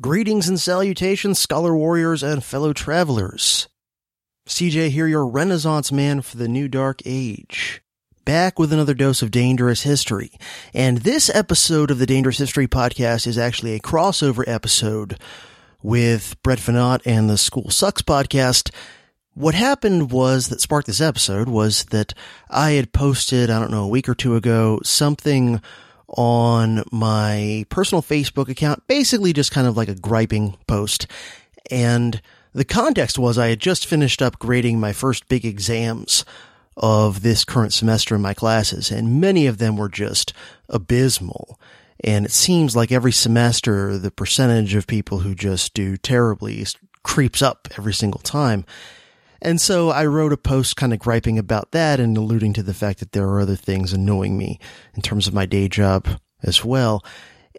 Greetings and salutations, scholar warriors and fellow travelers. CJ here, your renaissance man for the new dark age. Back with another dose of dangerous history. And this episode of the Dangerous History podcast is actually a crossover episode with Brett Veinotte and the School Sucks podcast. What happened was that sparked this episode was that I had posted, I don't know, a week or two ago, something on my personal Facebook account, basically just kind of like a griping post. And the context was I had just finished up grading my first big exams of this current semester in my classes, and many of them were just abysmal. And it seems like every semester, the percentage of people who just do terribly creeps up every single time. And so I wrote a post kind of griping about that and alluding to the fact that there are other things annoying me in terms of my day job as well.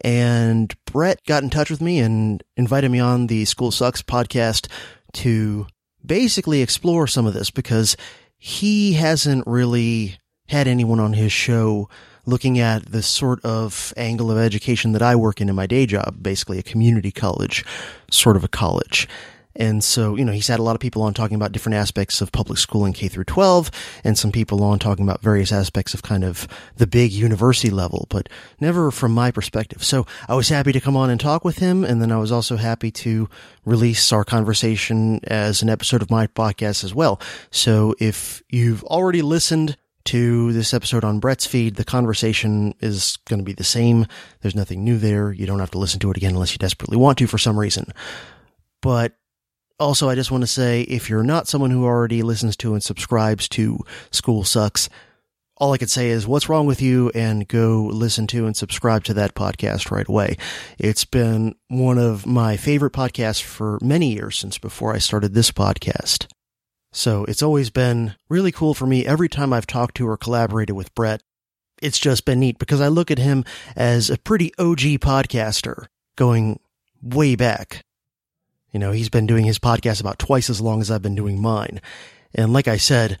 And Brett got in touch with me and invited me on the School Sucks podcast to basically explore some of this because he hasn't really had anyone on his show looking at the sort of angle of education that I work in in my day job, basically a community college, sort of a college. And so, you know, he's had a lot of people on talking about different aspects of public school schooling K through 12 and some people on talking about various aspects of kind of the big university level, but never from my perspective. So I was happy to come on and talk with him. And then I was also happy to release our conversation as an episode of my podcast as well. So if you've already listened to this episode on Brett's feed, the conversation is going to be the same. There's nothing new there. You don't have to listen to it again unless you desperately want to for some reason. But also, I just want to say if you're not someone who already listens to and subscribes to School Sucks, all I could say is what's wrong with you and go listen to and subscribe to that podcast right away. It's been one of my favorite podcasts for many years since before I started this podcast. So it's always been really cool for me every time I've talked to or collaborated with Brett. It's just been neat because I look at him as a pretty OG podcaster going way back. You know, he's been doing his podcast about twice as long as I've been doing mine. And like I said,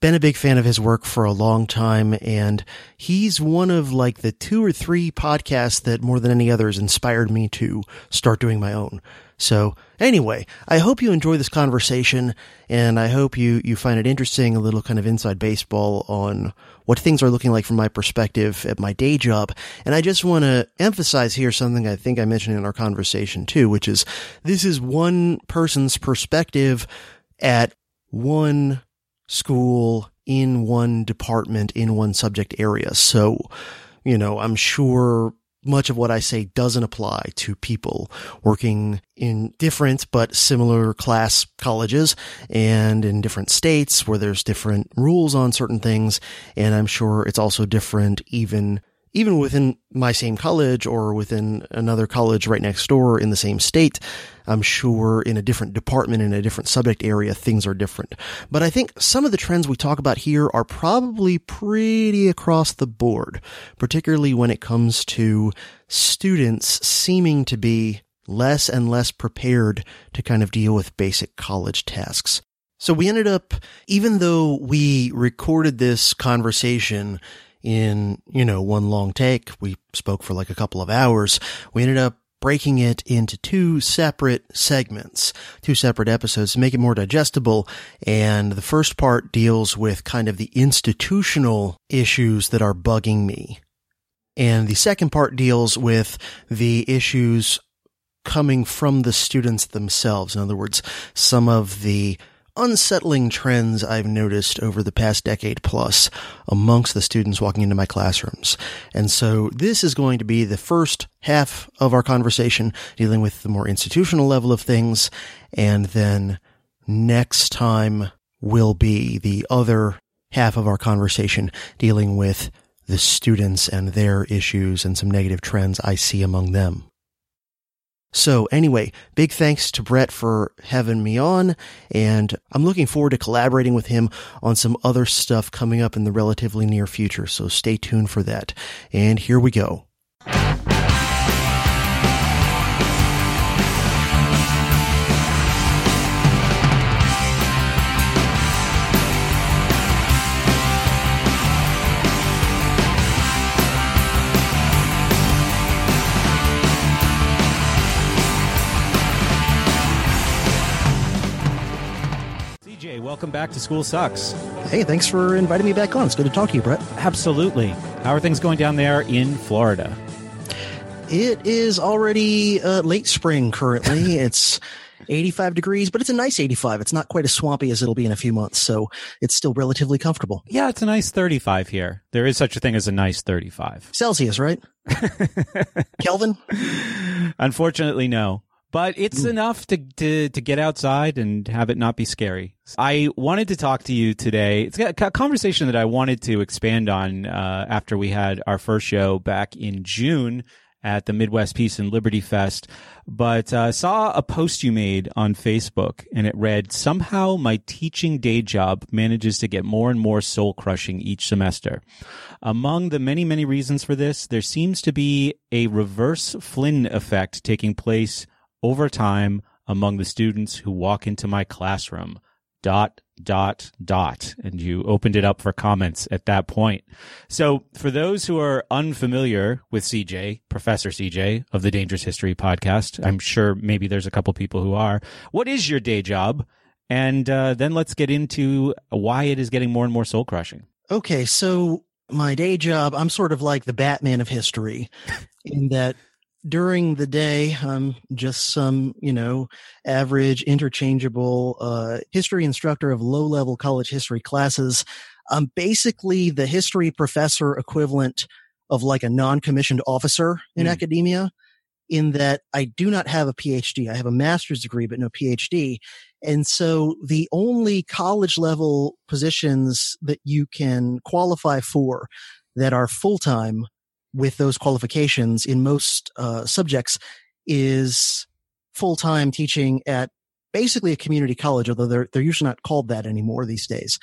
been a big fan of his work for a long time, and he's one of like the two or three podcasts that more than any others inspired me to start doing my own. So anyway, I hope you enjoy this conversation and I hope you, you find it interesting, a little kind of inside baseball on what things are looking like from my perspective at my day job. And I just want to emphasize here something I think I mentioned in our conversation too, which is this is one person's perspective at one school in one department in one subject area. So, you know, I'm sure much of what I say doesn't apply to people working in different but similar class colleges and in different states where there's different rules on certain things. And I'm sure it's also different even even within my same college or within another college right next door in the same state, I'm sure in a different department, in a different subject area, things are different. But I think some of the trends we talk about here are probably pretty across the board, particularly when it comes to students seeming to be less and less prepared to kind of deal with basic college tasks. So we ended up, even though we recorded this conversation in, you know, one long take. We spoke for like a couple of hours. We ended up breaking it into two separate segments, two separate episodes to make it more digestible. And the first part deals with kind of the institutional issues that are bugging me. And the second part deals with the issues coming from the students themselves. In other words, some of the unsettling trends I've noticed over the past decade plus amongst the students walking into my classrooms. And so this is going to be the first half of our conversation dealing with the more institutional level of things. And then next time will be the other half of our conversation dealing with the students and their issues and some negative trends I see among them. So anyway, big thanks to Brett for having me on, and I'm looking forward to collaborating with him on some other stuff coming up in the relatively near future, so stay tuned for that. And here we go. Welcome back to School Sucks. Hey, thanks for inviting me back on. It's good to talk to you, Brett. Absolutely. How are things going down there in Florida? It is already uh, late spring currently. it's 85 degrees, but it's a nice 85. It's not quite as swampy as it'll be in a few months, so it's still relatively comfortable. Yeah, it's a nice 35 here. There is such a thing as a nice 35. Celsius, right? Kelvin? Unfortunately, no. But it's mm. enough to, to, to get outside and have it not be scary. I wanted to talk to you today. It's a conversation that I wanted to expand on uh, after we had our first show back in June at the Midwest Peace and Liberty Fest, but uh, saw a post you made on Facebook and it read, Somehow my teaching day job manages to get more and more soul crushing each semester. Among the many, many reasons for this, there seems to be a reverse Flynn effect taking place over time among the students who walk into my classroom. Dot, dot, dot. And you opened it up for comments at that point. So for those who are unfamiliar with CJ, Professor CJ of the Dangerous History podcast, I'm sure maybe there's a couple people who are. What is your day job? And uh, then let's get into why it is getting more and more soul crushing. Okay, so my day job, I'm sort of like the Batman of history in that during the day, I'm just some, you know, average interchangeable uh, history instructor of low level college history classes. I'm basically the history professor equivalent of like a non commissioned officer in mm. academia, in that I do not have a PhD. I have a master's degree, but no PhD. And so the only college level positions that you can qualify for that are full time with those qualifications in most uh, subjects is full time teaching at basically a community college, although they're they're usually not called that anymore these days.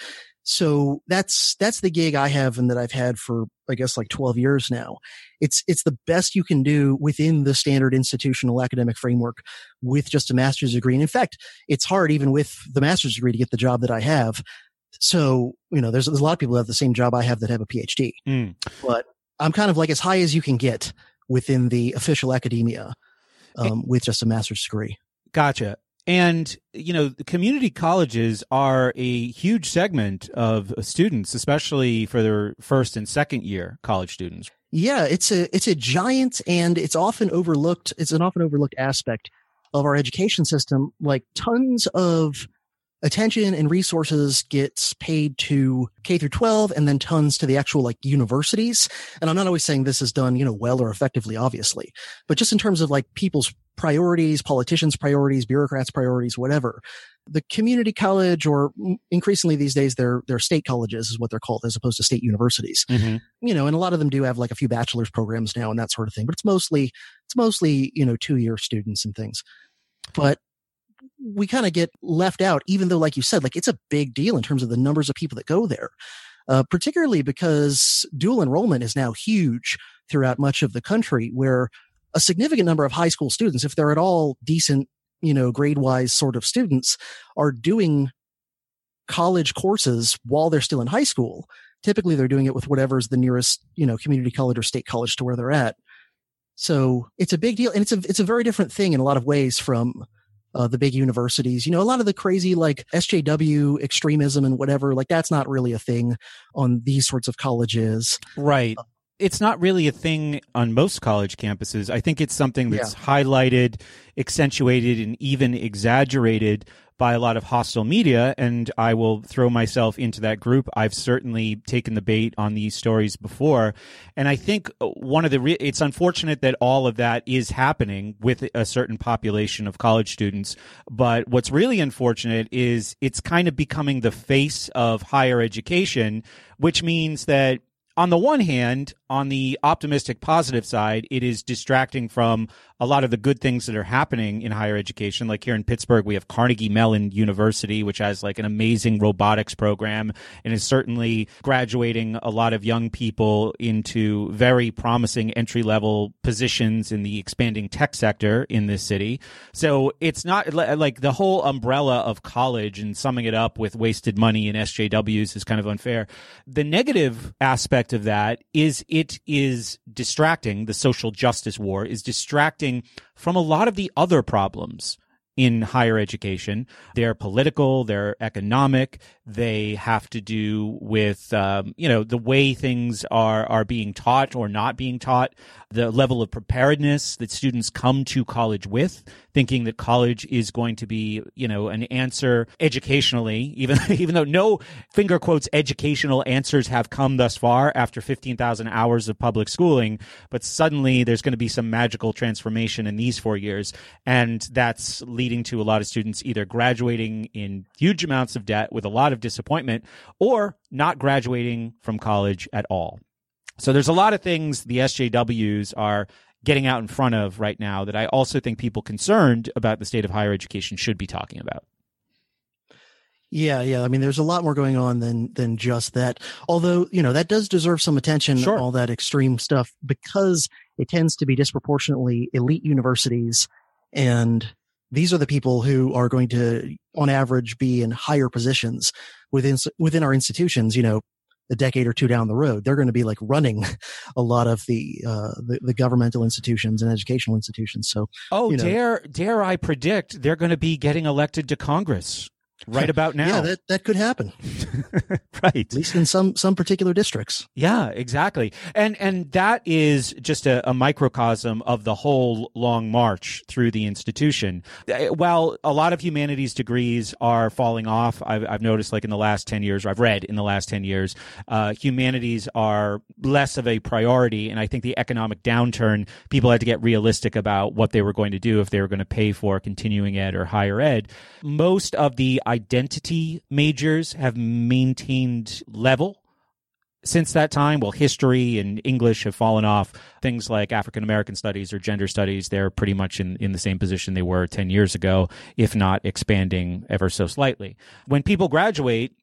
So that's that's the gig I have and that I've had for I guess like 12 years now. It's it's the best you can do within the standard institutional academic framework with just a master's degree. And in fact, it's hard even with the master's degree to get the job that I have. So, you know, there's, there's a lot of people who have the same job I have that have a PhD. Mm. But I'm kind of like as high as you can get within the official academia um, with just a master's degree. Gotcha. And, you know, community colleges are a huge segment of students, especially for their first and second year college students. Yeah, it's a it's a giant and it's often overlooked it's an often overlooked aspect of our education system. Like tons of attention and resources gets paid to K through 12 and then tons to the actual like universities. And I'm not always saying this is done, you know, well or effectively, obviously, but just in terms of like people's priorities, politicians' priorities, bureaucrats' priorities, whatever. The community college, or increasingly these days, they're, they're state colleges is what they're called as opposed to state universities. Mm-hmm. You know, and a lot of them do have like a few bachelor's programs now and that sort of thing, but it's mostly, it's mostly, you know, two year students and things. But we kind of get left out, even though, like you said, like it's a big deal in terms of the numbers of people that go there. Uh, particularly because dual enrollment is now huge throughout much of the country, where a significant number of high school students, if they're at all decent, you know, grade wise sort of students, are doing college courses while they're still in high school. Typically, they're doing it with whatever's the nearest, you know, community college or state college to where they're at. So it's a big deal, and it's a it's a very different thing in a lot of ways from uh, the big universities. You know, a lot of the crazy like SJW extremism and whatever, like that's not really a thing on these sorts of colleges. Right. Uh, it's not really a thing on most college campuses. I think it's something that's yeah. highlighted, accentuated, and even exaggerated by a lot of hostile media, and I will throw myself into that group. I've certainly taken the bait on these stories before, and I think one of the re- it's unfortunate that all of that is happening with a certain population of college students. But what's really unfortunate is it's kind of becoming the face of higher education, which means that on the one hand, on the optimistic positive side, it is distracting from a lot of the good things that are happening in higher education. Like here in Pittsburgh, we have Carnegie Mellon University, which has like an amazing robotics program and is certainly graduating a lot of young people into very promising entry level positions in the expanding tech sector in this city. So it's not like the whole umbrella of college and summing it up with wasted money and SJWs is kind of unfair. The negative aspect of that is it is distracting. The social justice war is distracting from a lot of the other problems in higher education. They're political, they're economic, they have to do with um, you know the way things are are being taught or not being taught, the level of preparedness that students come to college with, thinking that college is going to be you know an answer educationally, even even though no finger quotes educational answers have come thus far after fifteen thousand hours of public schooling, but suddenly there's going to be some magical transformation in these four years, and that's leading to a lot of students either graduating in huge amounts of debt with a lot of disappointment or not graduating from college at all. So there's a lot of things the SJWs are getting out in front of right now that I also think people concerned about the state of higher education should be talking about. Yeah, yeah. I mean, there's a lot more going on than than just that. Although, you know, that does deserve some attention. Sure. All that extreme stuff because it tends to be disproportionately elite universities and these are the people who are going to, on average, be in higher positions within within our institutions. You know, a decade or two down the road, they're going to be like running a lot of the uh, the, the, governmental institutions and educational institutions. So, oh, you know, dare dare I predict they're going to be getting elected to Congress? Right about now. Yeah, that, that could happen. right. At least in some some particular districts. Yeah, exactly. And and that is just a, a microcosm of the whole long march through the institution. Uh, while a lot of humanities degrees are falling off, I've, I've noticed like in the last 10 years, or I've read in the last 10 years, uh, humanities are less of a priority. And I think the economic downturn, people had to get realistic about what they were going to do if they were going to pay for continuing ed or higher ed. Most of the identity majors have maintained level since that time. Well, history and English have fallen off. Things like African American studies or gender studies, they're pretty much in, in the same position they were 10 years ago, if not expanding ever so slightly. When people graduate,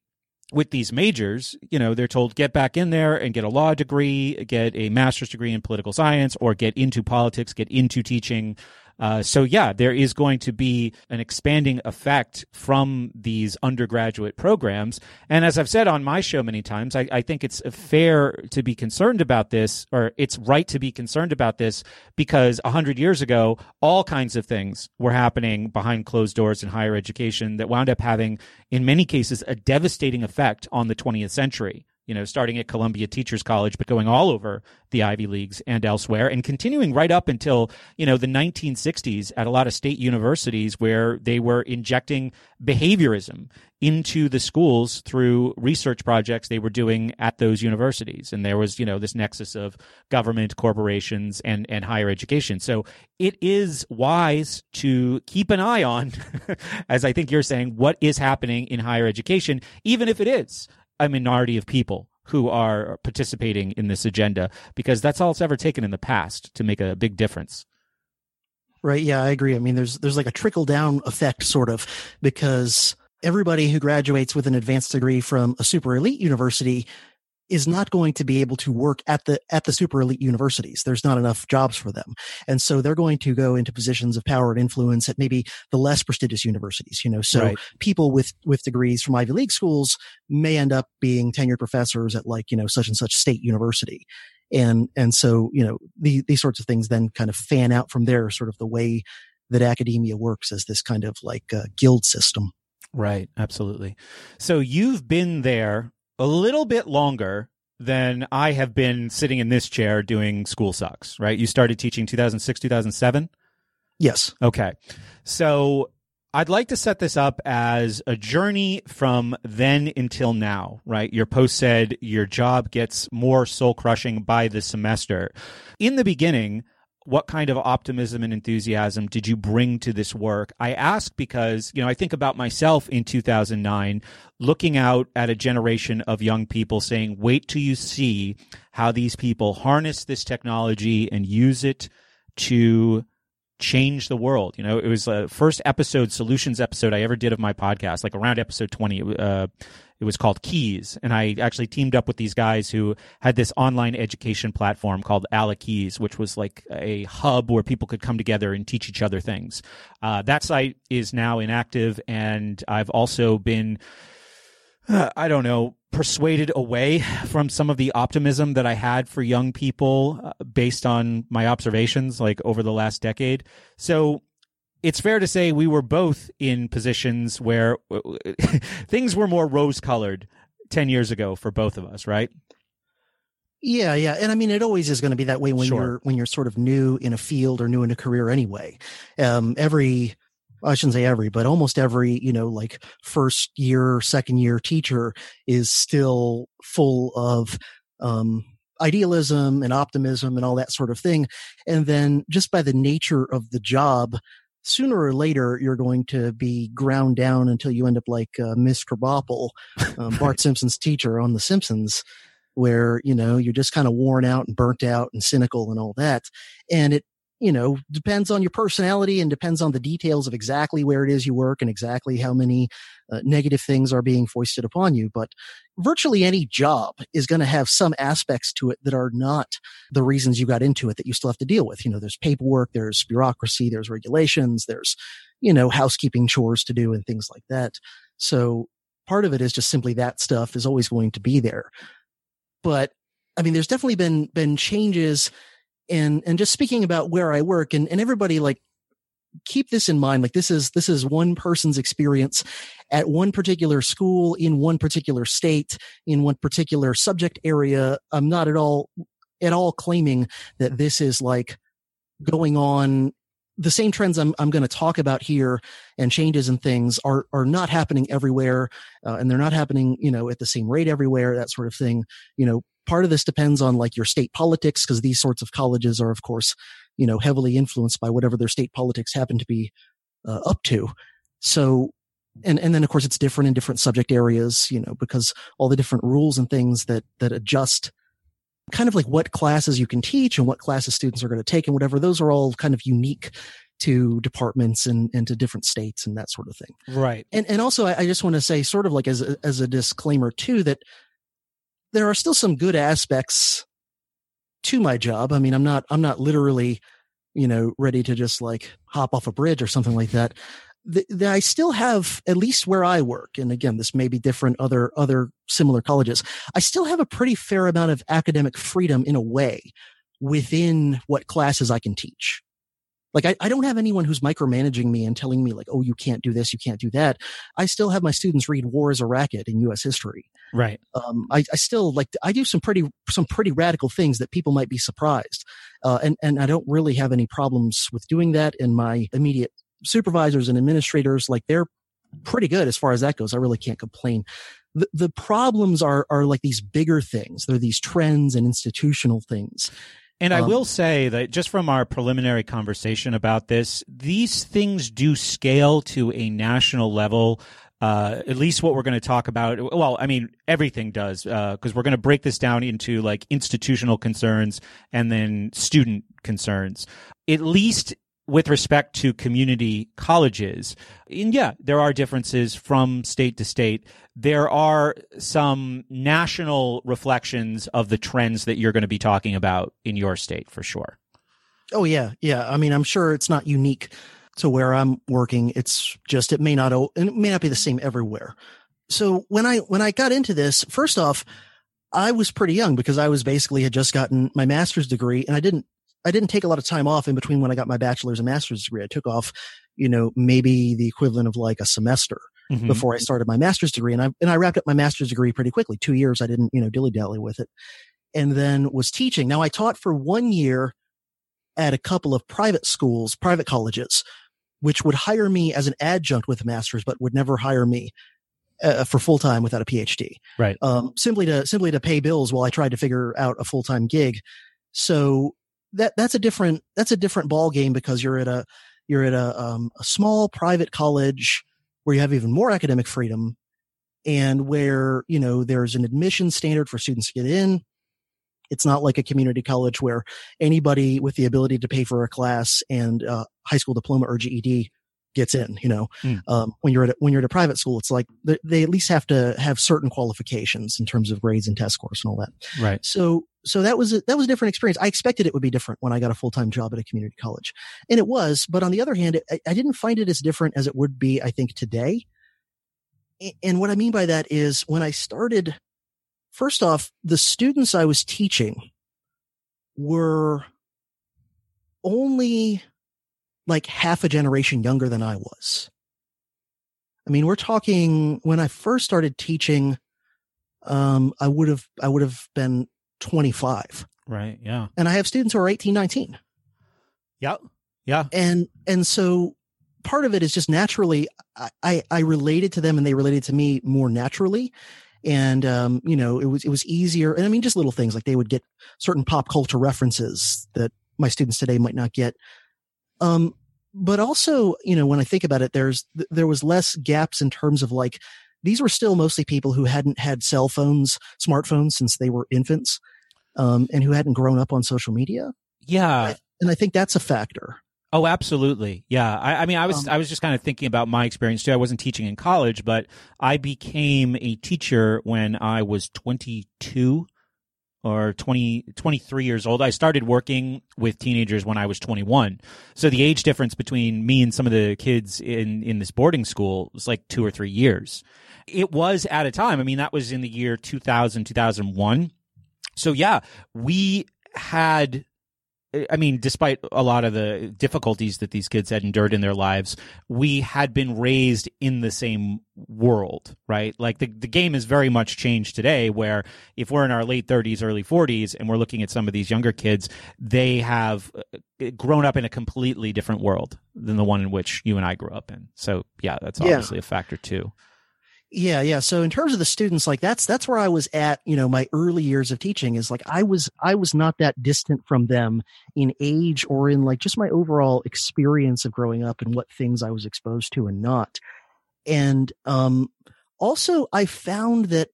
with these majors, you know, they're told get back in there and get a law degree, get a master's degree in political science, or get into politics, get into teaching, uh, so yeah, there is going to be an expanding effect from these undergraduate programs. And as I've said on my show many times, I, I think it's fair to be concerned about this, or it's right to be concerned about this, because a hundred years ago, all kinds of things were happening behind closed doors in higher education that wound up having, in many cases, a devastating effect on the 20th century you know, starting at Columbia Teachers College, but going all over the Ivy Leagues and elsewhere, and continuing right up until, you know, the 1960s at a lot of state universities where they were injecting behaviorism into the schools through research projects they were doing at those universities. And there was, you know, this nexus of government, corporations, and, and higher education. So it is wise to keep an eye on, as I think you're saying, what is happening in higher education, even if it is a minority of people who are participating in this agenda because that's all it's ever taken in the past to make a big difference. Right. Yeah, I agree. I mean, there's there's like a trickle down effect, sort of, because everybody who graduates with an advanced degree from a super elite university is not going to be able to work at the at the super elite universities. There's not enough jobs for them, and so they're going to go into positions of power and influence at maybe the less prestigious universities. You know, so right. people with with degrees from Ivy League schools may end up being tenured professors at like you know such and such state university, and and so you know the, these sorts of things then kind of fan out from there, sort of the way that academia works as this kind of like uh, guild system. Right, absolutely. So you've been there a little bit longer than I have been sitting in this chair doing school sucks, right? You started teaching 2006, 2007? Yes. Okay. So I'd like to set this up as a journey from then until now, right? Your post said your job gets more soul crushing by the semester. In the beginning, what kind of optimism and enthusiasm did you bring to this work? I ask because, you know, I think about myself in 2009, looking out at a generation of young people saying, wait till you see how these people harness this technology and use it to change the world. You know, it was the first episode, solutions episode I ever did of my podcast, like around episode 20. Uh, it was called Keys. And I actually teamed up with these guys who had this online education platform called Keys, which was like a hub where people could come together and teach each other things. Uh, that site is now inactive. And I've also been, I don't know, persuaded away from some of the optimism that I had for young people uh, based on my observations like over the last decade. So it's fair to say we were both in positions where things were more rose colored 10 years ago for both of us, right? Yeah, yeah. And I mean, it always is going to be that way when sure. you're, when you're sort of new in a field or new in a career anyway. Um, every, I shouldn't say every, but almost every, you know, like first year, second year teacher is still full of, um, idealism and optimism and all that sort of thing. And then just by the nature of the job, sooner or later you're going to be ground down until you end up like uh, Miss Krabappel, um, Bart Simpson's teacher on The Simpsons, where you know you're just kind of worn out and burnt out and cynical and all that. And it you know, depends on your personality and depends on the details of exactly where it is you work and exactly how many uh, negative things are being foisted upon you. But virtually any job is going to have some aspects to it that are not the reasons you got into it that you still have to deal with. You know, there's paperwork, there's bureaucracy, there's regulations, there's, you know, housekeeping chores to do and things like that. So part of it is just simply that stuff is always going to be there. But I mean, there's definitely been, been changes and and just speaking about where I work and, and everybody like keep this in mind like this is this is one person's experience at one particular school in one particular state in one particular subject area i'm not at all at all claiming that this is like going on the same trends I'm, I'm going to talk about here and changes and things are, are not happening everywhere. Uh, and they're not happening, you know, at the same rate everywhere, that sort of thing. You know, part of this depends on like your state politics because these sorts of colleges are of course you know heavily influenced by whatever their state politics happen to be uh, up to so and and then of course it's different in different subject areas you know because all the different rules and things that that adjust kind of like what classes you can teach and what classes students are going to take and whatever those are all kind of unique to departments and, and to different states and that sort of thing. Right. And and also I, I just want to say sort of like as a, as a disclaimer too that there are still some good aspects to my job. I mean, I'm not, I'm not literally, you know, ready to just like hop off a bridge or something like that. I still have, at least where I work, and again, this may be different other, other similar colleges. I still have a pretty fair amount of academic freedom in a way within what classes I can teach. Like I, I don't have anyone who's micromanaging me and telling me like, oh, you can't do this, you can't do that. I still have my students read War is a Racket in U.S. history. Right. Um, I, I still like I do some pretty some pretty radical things that people might be surprised, uh, and and I don't really have any problems with doing that. And my immediate supervisors and administrators, like they're pretty good as far as that goes. I really can't complain. The, the problems are are like these bigger things. They're these trends and institutional things. And I um, will say that just from our preliminary conversation about this, these things do scale to a national level. Uh, at least what we're going to talk about. Well, I mean, everything does, because uh, we're going to break this down into like institutional concerns and then student concerns. At least with respect to community colleges, and yeah, there are differences from state to state. There are some national reflections of the trends that you're going to be talking about in your state for sure. Oh yeah, yeah. I mean, I'm sure it's not unique to where I'm working. It's just it may not it may not be the same everywhere. So when I when I got into this, first off, I was pretty young because I was basically had just gotten my master's degree and I didn't I didn't take a lot of time off in between when I got my bachelor's and master's degree. I took off, you know, maybe the equivalent of like a semester mm-hmm. before I started my master's degree. And I, and I wrapped up my master's degree pretty quickly. Two years. I didn't, you know, dilly dally with it and then was teaching. Now I taught for one year at a couple of private schools, private colleges, which would hire me as an adjunct with a master's, but would never hire me uh, for full time without a PhD. Right. Um, simply to, simply to pay bills while I tried to figure out a full time gig. So that that's a different that's a different ball game because you're at a you're at a, um, a small private college where you have even more academic freedom and where you know there's an admission standard for students to get in. It's not like a community college where anybody with the ability to pay for a class and uh, high school diploma or GED gets in. You know, mm. um, when you're at a, when you're at a private school, it's like they, they, at least have to have certain qualifications in terms of grades and test scores and all that. Right. So so that was a, that was a different experience. I expected it would be different when I got a full time job at a community college, and it was. But on the other hand, I, I didn't find it as different as it would be. I think today. And what I mean by that is when I started, first off, the students I was teaching were only like half a generation younger than I was. I mean, we're talking when I first started teaching, um, I would have, I would have been 25. Right. Yeah. And I have students who are 18, 19. Yeah. Yeah. And, and so part of it is just naturally, I, I, I related to them and they related to me more naturally. And, um, you know, it was, it was easier. And I mean, just little things like they would get certain pop culture references that my students today might not get. Um, but also, you know, when I think about it, there's, there was less gaps in terms of like, these were still mostly people who hadn't had cell phones, smartphones since they were infants, um, and who hadn't grown up on social media. Yeah. And I think that's a factor. Oh, absolutely. Yeah. I, I mean, I was, um, I was just kind of thinking about my experience too. I wasn't teaching in college, but I became a teacher when I was 22 or 20, 23 years old. I started working with teenagers when I was 21. So the age difference between me and some of the kids in, in this boarding school was like two or three years. It was at a time. I mean, that was in the year 2000, 2001. So yeah, we had I mean, despite a lot of the difficulties that these kids had endured in their lives, we had been raised in the same world, right? Like the, the game is very much changed today where if we're in our late 30s, early 40s, and we're looking at some of these younger kids, they have uh, grown up in a completely different world than the one in which you and I grew up in. So, yeah, that's obviously yeah. a factor too. Yeah, yeah. So in terms of the students, like that's that's where I was at, you know, my early years of teaching is like I was I was not that distant from them in age or in like just my overall experience of growing up and what things I was exposed to and not. And um also I found that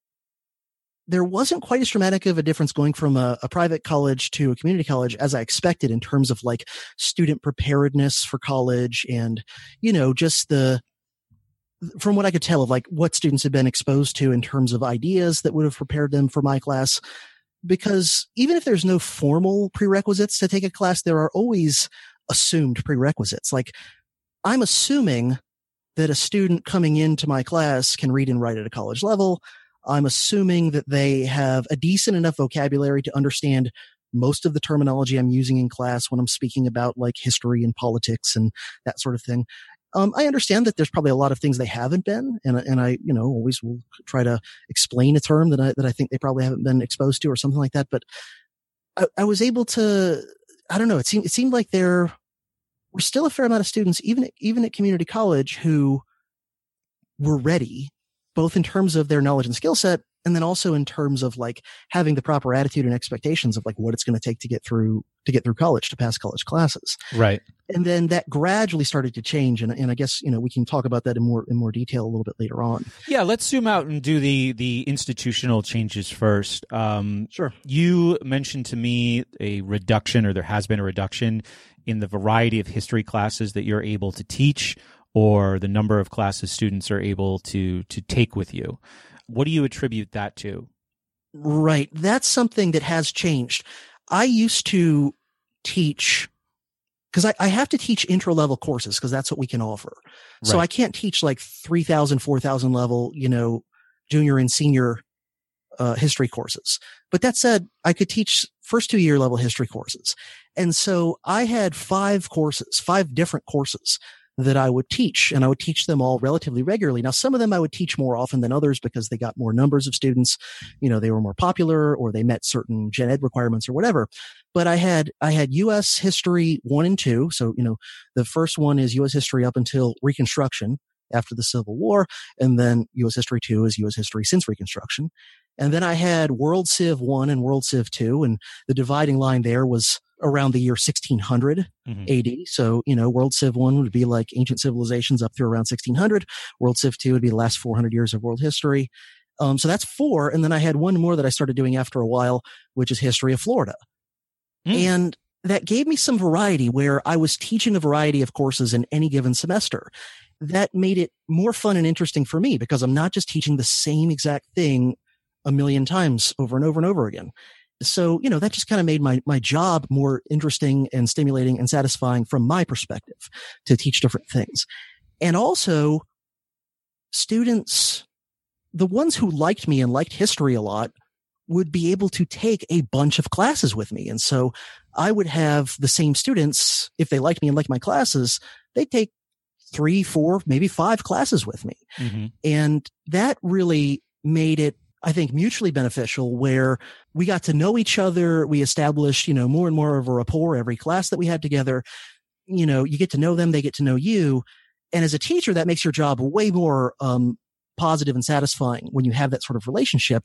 there wasn't quite as dramatic of a difference going from a, a, private college to a community college as I expected in terms of like student preparedness for college and, you know, just the, from what I could tell of like what students had been exposed to in terms of ideas that would have prepared them for my class. Because even if there's no formal prerequisites to take a class, there are always assumed prerequisites. Like I'm assuming that a student coming into my class can read and write at a college level. I'm assuming that they have a decent enough vocabulary to understand most of the terminology I'm using in class when I'm speaking about like history and politics and that sort of thing. Um, I understand that there's probably a lot of things they haven't been, and and I you know always will try to explain a term that I that I think they probably haven't been exposed to or something like that. But I, I was able to I don't know it seemed it seemed like there were still a fair amount of students even at, even at community college who were ready both in terms of their knowledge and skill set and then also in terms of like having the proper attitude and expectations of like what it's going to take to get through to get through college to pass college classes. Right. And then that gradually started to change and, and i guess you know we can talk about that in more in more detail a little bit later on. Yeah let's zoom out and do the the institutional changes first. Um sure. you mentioned to me a reduction or there has been a reduction in the variety of history classes that you're able to teach or the number of classes students are able to to take with you what do you attribute that to? Right. That's something that has changed. I used to teach because I, I, have to teach intro level courses because that's what we can offer. Right. So I can't teach like 3000, 4000 level, you know, junior and senior uh, history courses. But that said, I could teach first two year level history courses. And so I had five courses, five different courses that I would teach and I would teach them all relatively regularly. Now, some of them I would teach more often than others because they got more numbers of students. You know, they were more popular or they met certain gen ed requirements or whatever. But I had, I had U.S. history one and two. So, you know, the first one is U.S. history up until Reconstruction after the Civil War. And then U.S. history two is U.S. history since Reconstruction. And then I had World Civ one and World Civ two. And the dividing line there was around the year 1600 mm-hmm. AD. So, you know, World Civ 1 would be like ancient civilizations up through around 1600. World Civ 2 would be the last 400 years of world history. Um, so that's four. And then I had one more that I started doing after a while, which is history of Florida. Mm. And that gave me some variety where I was teaching a variety of courses in any given semester. That made it more fun and interesting for me because I'm not just teaching the same exact thing a million times over and over and over again so you know that just kind of made my my job more interesting and stimulating and satisfying from my perspective to teach different things and also students the ones who liked me and liked history a lot would be able to take a bunch of classes with me. And so I would have the same students, if they liked me and liked my classes, they'd take three, four, maybe five classes with me. Mm-hmm. And that really made it I think mutually beneficial where we got to know each other. We established, you know, more and more of a rapport every class that we had together. You know, you get to know them, they get to know you. And as a teacher, that makes your job way more, um, positive and satisfying when you have that sort of relationship.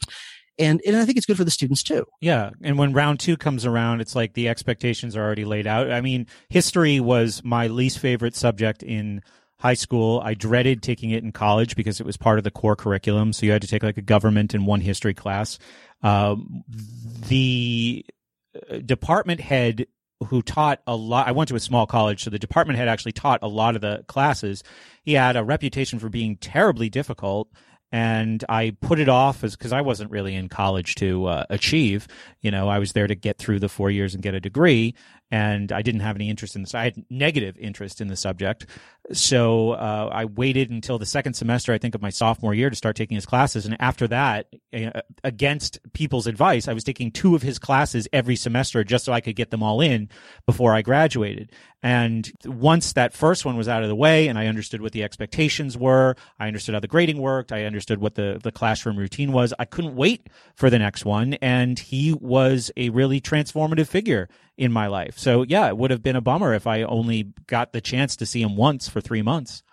And, and I think it's good for the students too. Yeah. And when round two comes around, it's like the expectations are already laid out. I mean, history was my least favorite subject in high school. I dreaded taking it in college because it was part of the core curriculum. So you had to take like a government and one history class. Um, the uh, department head who taught a lot. I went to a small college, so the department head actually taught a lot of the classes. He had a reputation for being terribly difficult and I put it off as because I wasn't really in college to uh, achieve. You know, I was there to get through the four years and get a degree, and I didn't have any interest in this. I had negative interest in the subject. So uh, I waited until the second semester, I think, of my sophomore year to start taking his classes. And after that, uh, against people's advice, I was taking two of his classes every semester just so I could get them all in before I graduated. And once that first one was out of the way and I understood what the expectations were, I understood how the grading worked, I understood what the, the classroom routine was, I couldn't wait for the next one. And he was a really transformative figure in my life. So yeah, it would have been a bummer if I only got the chance to see him once for three months.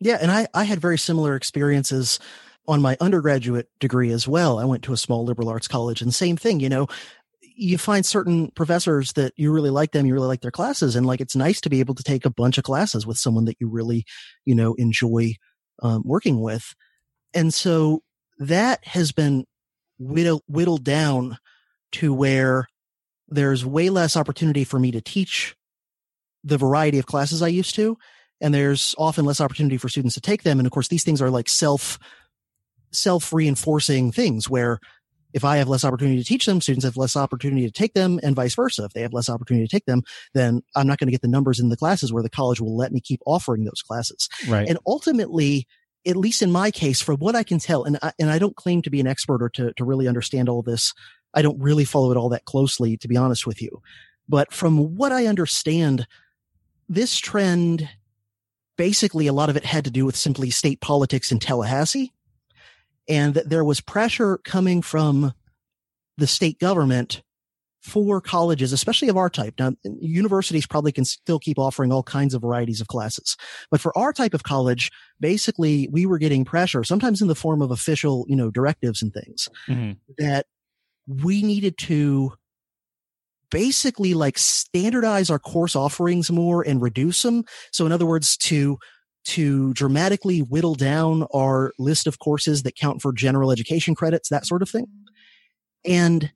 Yeah. And I, I had very similar experiences on my undergraduate degree as well. I went to a small liberal arts college and same thing, you know, you find certain professors that you really like them, you really like their classes, and like it's nice to be able to take a bunch of classes with someone that you really, you know, enjoy um, working with. And so that has been whittled, whittled down to where there's way less opportunity for me to teach the variety of classes I used to. And there's often less opportunity for students to take them. And of course, these things are like self, self reinforcing things where if I have less opportunity to teach them, students have less opportunity to take them and vice versa. If they have less opportunity to take them, then I'm not going to get the numbers in the classes where the college will let me keep offering those classes. Right. And ultimately, at least in my case, from what I can tell, and I, and I don't claim to be an expert or to, to really understand all this. I don't really follow it all that closely, to be honest with you. But from what I understand, this trend, basically a lot of it had to do with simply state politics in Tallahassee and that there was pressure coming from the state government for colleges, especially of our type. Now, universities probably can still keep offering all kinds of varieties of classes, but for our type of college, basically we were getting pressure, sometimes in the form of official, you know, directives and things mm-hmm. that we needed to basically like standardize our course offerings more and reduce them. So in other words, to to dramatically whittle down our list of courses that count for general education credits, that sort of thing. And,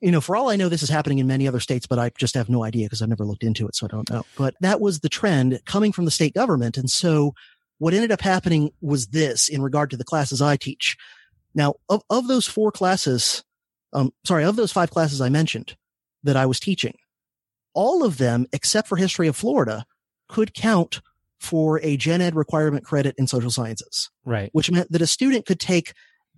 you know, for all I know, this is happening in many other states, but I just have no idea because I've never looked into it. So I don't know. But that was the trend coming from the state government. And so what ended up happening was this in regard to the classes I teach. Now, of, of those four classes, um, sorry, of those five classes I mentioned that I was teaching, all of them, except for history of Florida, could count for a gen ed requirement credit in social sciences. Right. Which meant that a student could take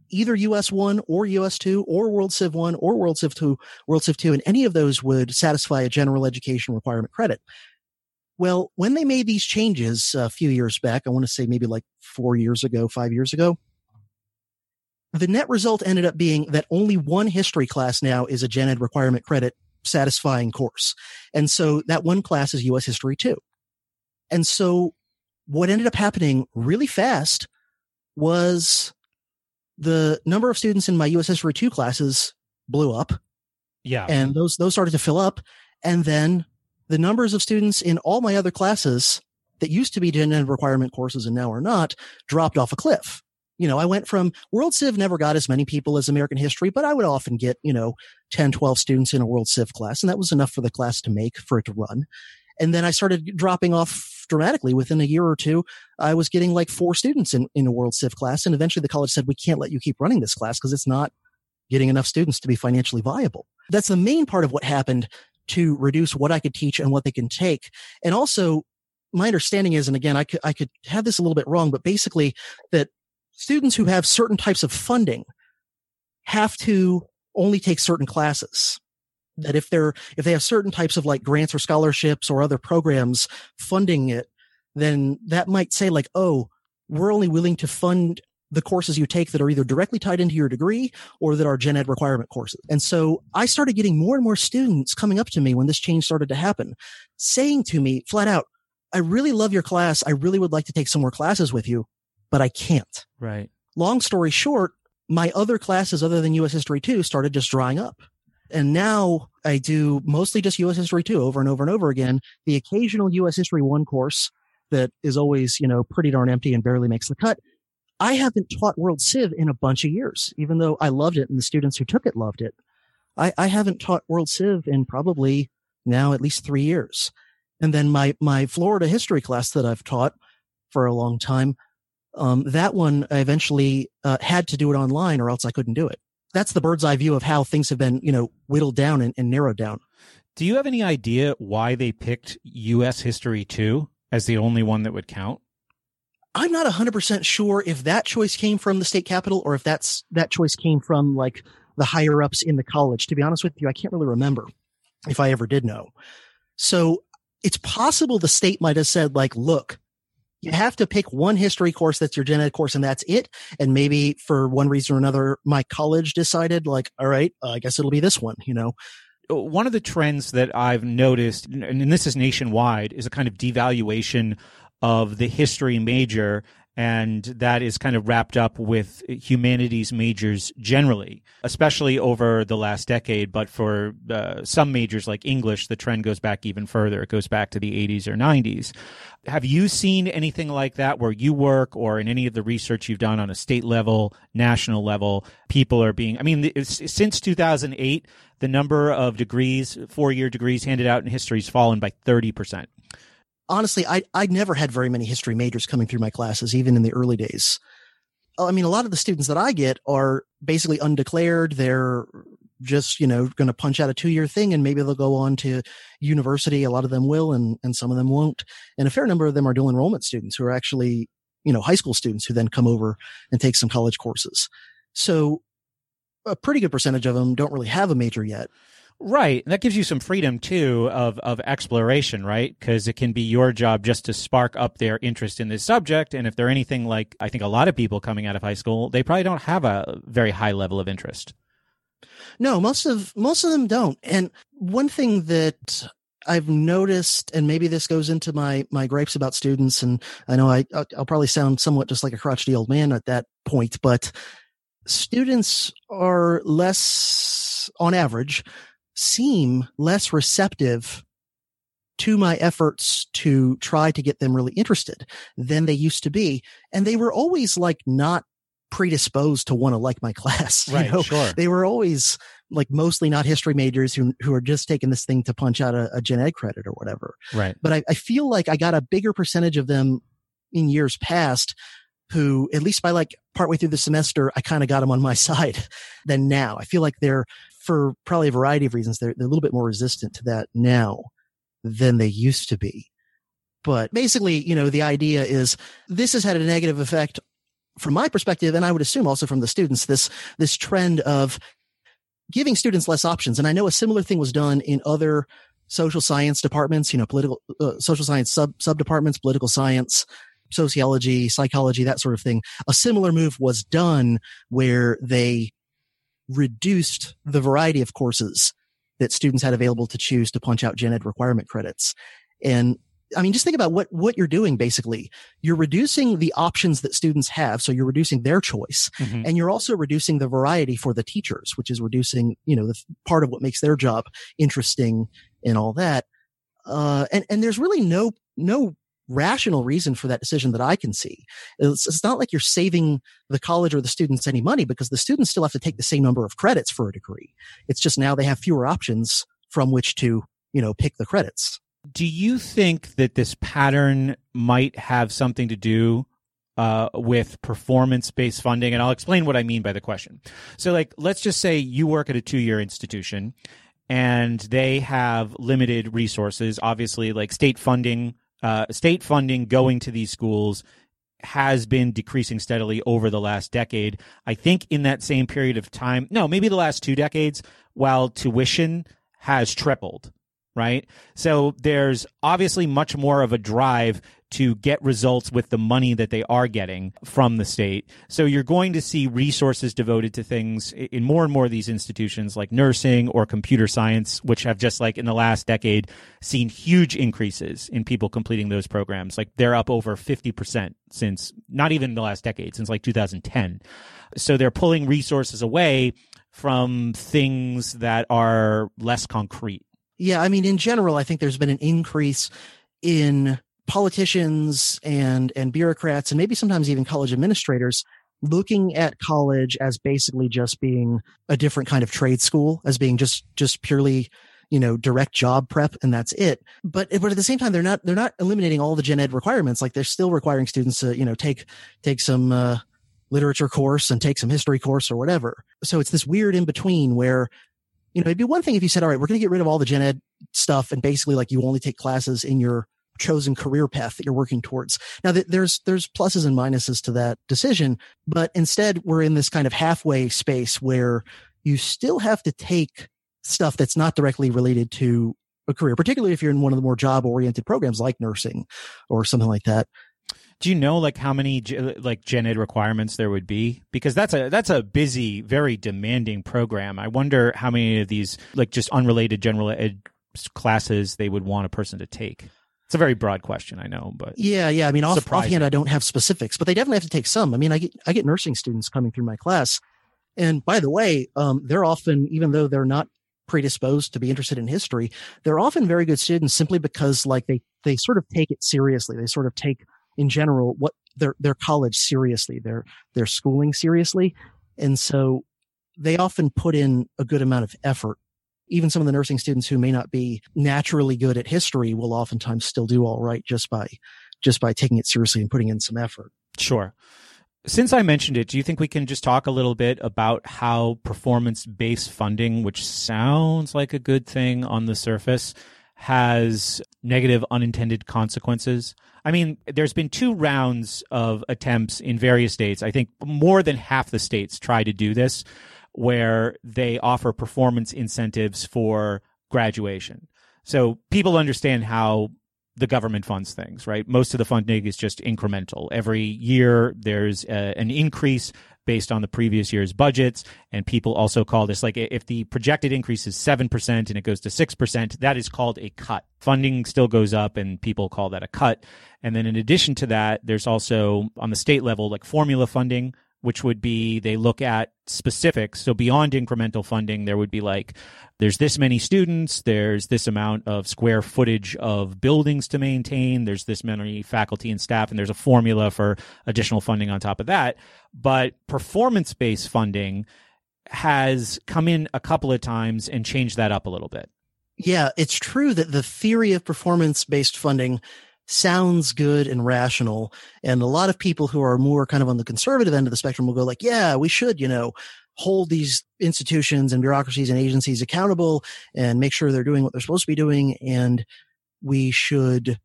either US 1 or US 2 or World Civ 1 or World Civ 2, World Civ 2, and any of those would satisfy a general education requirement credit. Well, when they made these changes a few years back, I want to say maybe like four years ago, five years ago, the net result ended up being that only one history class now is a gen ed requirement credit satisfying course. And so that one class is US history 2. And so what ended up happening really fast was the number of students in my US History 2 classes blew up. Yeah. And those, those started to fill up. And then the numbers of students in all my other classes that used to be gen ed requirement courses and now are not dropped off a cliff. You know, I went from World Civ never got as many people as American history, but I would often get, you know, 10, 12 students in a World Civ class. And that was enough for the class to make for it to run. And then I started dropping off dramatically within a year or two. I was getting like four students in, in a World Civ class. And eventually the college said, we can't let you keep running this class because it's not getting enough students to be financially viable. That's the main part of what happened to reduce what I could teach and what they can take. And also my understanding is, and again, I could, I could have this a little bit wrong, but basically that students who have certain types of funding have to only take certain classes. That if they're, if they have certain types of like grants or scholarships or other programs funding it, then that might say like, oh, we're only willing to fund the courses you take that are either directly tied into your degree or that are gen ed requirement courses. And so I started getting more and more students coming up to me when this change started to happen, saying to me flat out, I really love your class. I really would like to take some more classes with you, but I can't. Right. Long story short, my other classes other than US History 2 started just drying up. And now I do mostly just US History 2 over and over and over again. The occasional US History 1 course that is always, you know, pretty darn empty and barely makes the cut. I haven't taught World Civ in a bunch of years, even though I loved it and the students who took it loved it. I, I haven't taught World Civ in probably now at least three years. And then my, my Florida history class that I've taught for a long time, um, that one I eventually uh, had to do it online or else I couldn't do it. That's the bird's eye view of how things have been, you know, whittled down and, and narrowed down. Do you have any idea why they picked U.S. history 2 as the only one that would count? I'm not 100% sure if that choice came from the state capitol or if that's that choice came from like the higher ups in the college. To be honest with you, I can't really remember if I ever did know. So it's possible the state might have said like, look, you have to pick one history course that's your gen ed course and that's it. And maybe for one reason or another, my college decided like, all right, uh, I guess it'll be this one, you know? One of the trends that I've noticed, and this is nationwide, is a kind of devaluation of the history major and that is kind of wrapped up with humanities majors generally, especially over the last decade. But for uh, some majors like English, the trend goes back even further. It goes back to the 80s or 90s. Have you seen anything like that where you work or in any of the research you've done on a state level, national level? People are being, I mean, since 2008, the number of degrees, four year degrees handed out in history has fallen by 30% honestly, I I never had very many history majors coming through my classes, even in the early days. I mean, a lot of the students that I get are basically undeclared. They're just, you know, going to punch out a two year thing and maybe they'll go on to university. A lot of them will and, and some of them won't. And a fair number of them are dual enrollment students who are actually, you know, high school students who then come over and take some college courses. So a pretty good percentage of them don't really have a major yet. Right. And that gives you some freedom too of, of exploration, right? Because it can be your job just to spark up their interest in this subject. And if they're anything like I think a lot of people coming out of high school, they probably don't have a very high level of interest. No, most of most of them don't. And one thing that I've noticed, and maybe this goes into my my gripes about students, and I know I I'll probably sound somewhat just like a crotchety old man at that point, but students are less, on average, seem less receptive to my efforts to try to get them really interested than they used to be. And they were always like not predisposed to want to like my class. Right. You know? Sure. They were always like mostly not history majors who, who are just taking this thing to punch out a, a gen ed credit or whatever. Right. But I, I feel like I got a bigger percentage of them in years past who, at least by like partway through the semester, I kind of got them on my side than now. I feel like they're for probably a variety of reasons, they're, they're a little bit more resistant to that now than they used to be. But basically, you know, the idea is this has had a negative effect from my perspective, and I would assume also from the students, this, this trend of giving students less options. And I know a similar thing was done in other social science departments, you know, political, uh, social science sub, sub departments, political science, sociology, psychology, that sort of thing. A similar move was done where they reduced the variety of courses that students had available to choose to punch out gen ed requirement credits. And I mean, just think about what, what you're doing basically. You're reducing the options that students have. So you're reducing their choice mm-hmm. and you're also reducing the variety for the teachers, which is reducing, you know, the part of what makes their job interesting and all that. Uh, and, and there's really no, no rational reason for that decision that I can see. It's, it's, not like you're saving the college or the students any money because the students still have to take the same number of credits for a degree. It's just now they have fewer options from which to, you know, pick the credits. Do you think that this pattern might have something to do uh, with performance based funding? And I'll explain what I mean by the question. So, like, let's just say you work at a two year institution and they have limited resources, obviously, like state funding uh, state funding going to these schools has been decreasing steadily over the last decade. I think in that same period of time, no, maybe the last two decades, while tuition has tripled right? So there's obviously much more of a drive to get results with the money that they are getting from the state. So you're going to see resources devoted to things in more and more of these institutions like nursing or computer science, which have just like in the last decade seen huge increases in people completing those programs. Like they're up over 50% since not even the last decade, since like 2010. So they're pulling resources away from things that are less concrete. Yeah, I mean, in general, I think there's been an increase in politicians and and bureaucrats and maybe sometimes even college administrators looking at college as basically just being a different kind of trade school as being just just purely you know direct job prep and that's it. But but at the same time they're not they're not eliminating all the gen ed requirements. Like they're still requiring students to you know take take some uh, literature course and take some history course or whatever. So it's this weird in between where you know it'd be one thing if you said all right we're going to get rid of all the gen ed stuff and basically like you only take classes in your chosen career path that you're working towards. Now there's there's pluses and minuses to that decision, but instead we're in this kind of halfway space where you still have to take stuff that's not directly related to a career, particularly if you're in one of the more job oriented programs like nursing or something like that. Do you know like how many like gen ed requirements there would be? Because that's a that's a busy, very demanding program. I wonder how many of these like just unrelated general ed classes they would want a person to take. It's a very broad question, I know, but yeah, yeah. I mean, off, offhand, I don't have specifics, but they definitely have to take some. I mean, I get I get nursing students coming through my class, and by the way, um, they're often, even though they're not predisposed to be interested in history, they're often very good students simply because, like, they they sort of take it seriously. They sort of take, in general, what their their college seriously, their their schooling seriously, and so they often put in a good amount of effort even some of the nursing students who may not be naturally good at history will oftentimes still do all right just by just by taking it seriously and putting in some effort. Sure. Since I mentioned it, do you think we can just talk a little bit about how performance based funding, which sounds like a good thing on the surface, has negative unintended consequences? I mean, there's been two rounds of attempts in various states. I think more than half the states try to do this where they offer performance incentives for graduation. So people understand how the government funds things, right? Most of the funding is just incremental. Every year there's a, an increase based on the previous year's budgets. And people also call this like if the projected increase is 7% and it goes to 6%, that is called a cut. Funding still goes up and people call that a cut. And then in addition to that, there's also on the state level, like formula funding, which would be they look at specifics. So beyond incremental funding, there would be like, there's this many students, there's this amount of square footage of buildings to maintain, there's this many faculty and staff, and there's a formula for additional funding on top of that. But performance based funding has come in a couple of times and changed that up a little bit. Yeah, it's true that the theory of performance based funding sounds good and rational. And a lot of people who are more kind of on the conservative end of the spectrum will go like, yeah, we should, you know, hold these institutions and bureaucracies and agencies accountable and make sure they're doing what they're supposed to be doing. And we should,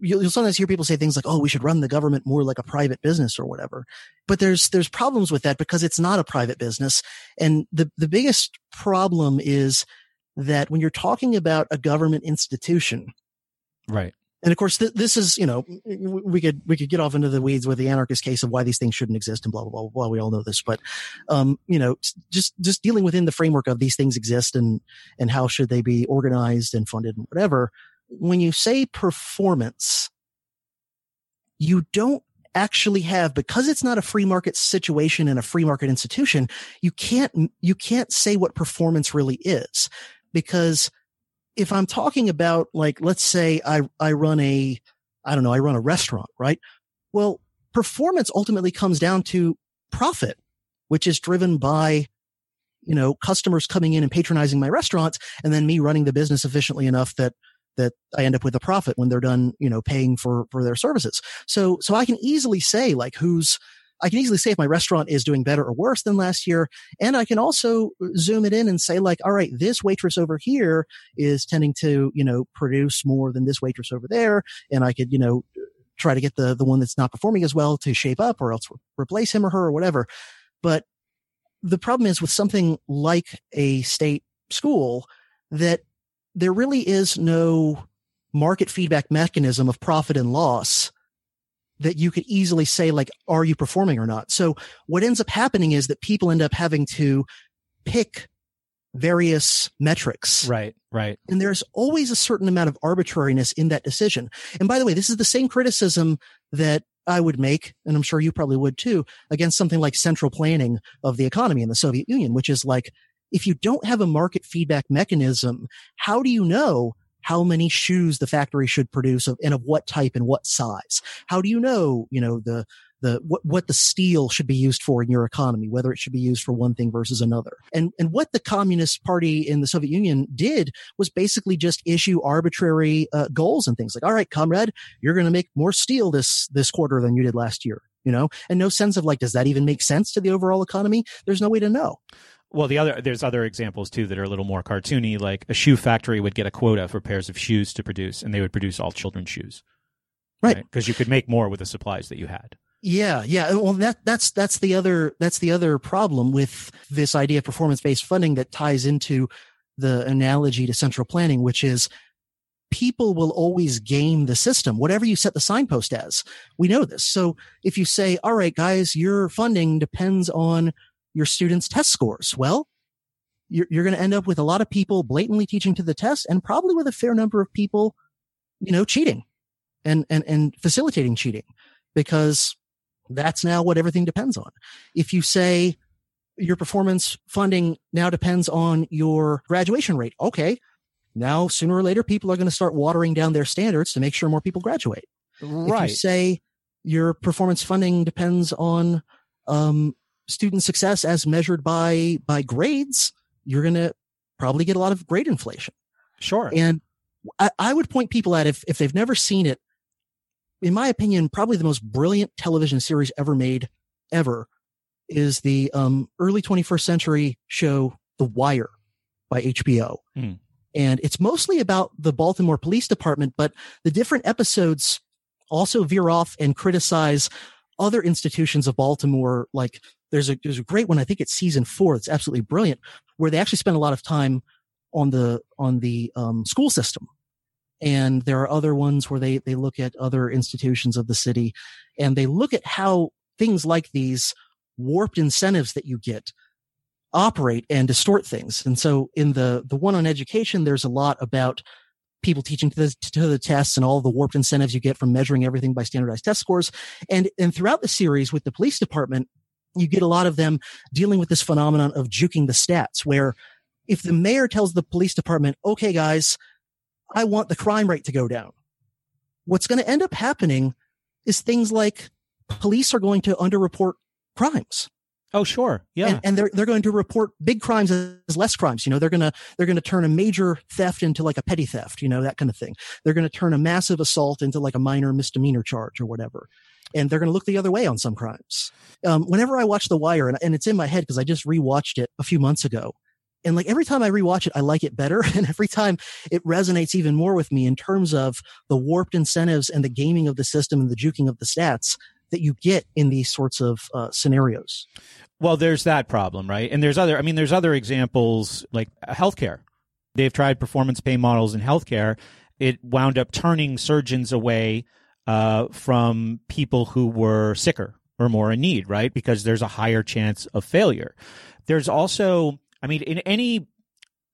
you'll, sometimes hear people say things like, oh, we should run the government more like a private business or whatever. But there's, there's problems with that because it's not a private business. And the, the biggest problem is that when you're talking about a government institution, right and of course, th- this is, you know, we could, we could get off into the weeds with the anarchist case of why these things shouldn't exist and blah, blah, blah, blah. We all know this, but, um, you know, just, just dealing within the framework of these things exist and, and how should they be organized and funded and whatever. When you say performance, you don't actually have because it's not a free market situation and a free market institution you can't you can't say what performance really is because if I'm talking about like, let's say I, I run a, I don't know, I run a restaurant, right? Well, performance ultimately comes down to profit, which is driven by, you know, customers coming in and patronizing my restaurants and then me running the business efficiently enough that, that I end up with a profit when they're done, you know, paying for, for their services. So, so I can easily say like who's, I can easily say if my restaurant is doing better or worse than last year. And I can also uh, zoom it in and say like, all right, this waitress over here is tending to, you know, produce more than this waitress over there. And I could, you know, try to get the the one that's not performing as well to shape up or else replace him or her or whatever. But the problem is with something like a state school that there really is no market feedback mechanism of profit and loss that you could easily say like are you performing or not? So what ends up happening is that people end up having to pick various metrics. Right right. And there's always a certain amount of arbitrariness in that decision. And by the way this is the same criticism that I would make, and I'm sure you probably would too, against something like central planning of the economy in the Soviet Union, which is like, if you don't have a market feedback mechanism, how do you know how many shoes the factory should produce of, and of what type and what size? How do you know, you know, the, the what, what the steel should be used for in your economy, whether it should be used for one thing versus another. And and what the Communist Party in the Soviet Union did was basically just issue arbitrary uh, goals and things like, all right, comrade, you're going to make more steel this this quarter than you did last year. You know, and no sense of like, does that even make sense to the overall economy? There's no way to know. Well, the other there's other examples too that are a little more cartoony. Like a shoe factory would get a quota for pairs of shoes to produce, and they would produce all children's shoes. Right, because right? you could make more with the supplies that you had. Yeah, yeah. Well, that that's that's the other that's the other problem with this idea of performance based funding that ties into the analogy to central planning, which is people will always game the system, whatever you set the signpost as. We know this. So if you say, all right, guys, your funding depends on your students' test scores, well, you're, you're going to end up with a lot of people blatantly teaching to the test and probably with a fair number of people, you know, cheating and, and, and facilitating cheating because that's now what everything depends on. If you say your performance funding now depends on your graduation rate, okay. Now, sooner or later, people are going to start watering down their standards to make sure more people graduate. Right. If you say your performance funding depends on um, student success as measured by by grades, you're going to probably get a lot of grade inflation. Sure. And I, I would point people at if if they've never seen it, in my opinion, probably the most brilliant television series ever made, ever, is the um, early 21st century show The Wire by HBO. Mm. And it's mostly about the Baltimore Police Department, but the different episodes also veer off and criticize other institutions of Baltimore. Like there's a there's a great one, I think it's season four. It's absolutely brilliant, where they actually spend a lot of time on the on the um, school system and there are other ones where they, they look at other institutions of the city and they look at how things like these warped incentives that you get operate and distort things. And so in the, the one on education, there's a lot about people teaching to the, to the tests and all the warped incentives you get from measuring everything by standardized test scores. And, and throughout the series with the police department, you get a lot of them dealing with this phenomenon of juking the stats where if the mayor tells the police department, okay, guys, I want the crime rate to go down. What's going to end up happening is things like police are going to underreport crimes. Oh, sure. Yeah. And, and, they're, they're going to report big crimes as less crimes. You know, they're going to, they're going to turn a major theft into like a petty theft, you know, that kind of thing. They're going to turn a massive assault into like a minor misdemeanor charge or whatever. And they're going to look the other way on some crimes. Um, whenever I watch The Wire, and, and it's in my head because I just rewatched it a few months ago, and like every time I rewatch it, I like it better. And every time it resonates even more with me in terms of the warped incentives and the gaming of the system and the juking of the stats that you get in these sorts of uh, scenarios. Well, there's that problem, right? And there's other, I mean, there's other examples like healthcare. They've tried performance pay models in healthcare. It wound up turning surgeons away uh, from people who were sicker or more in need, right? Because there's a higher chance of failure. There's also I mean, in any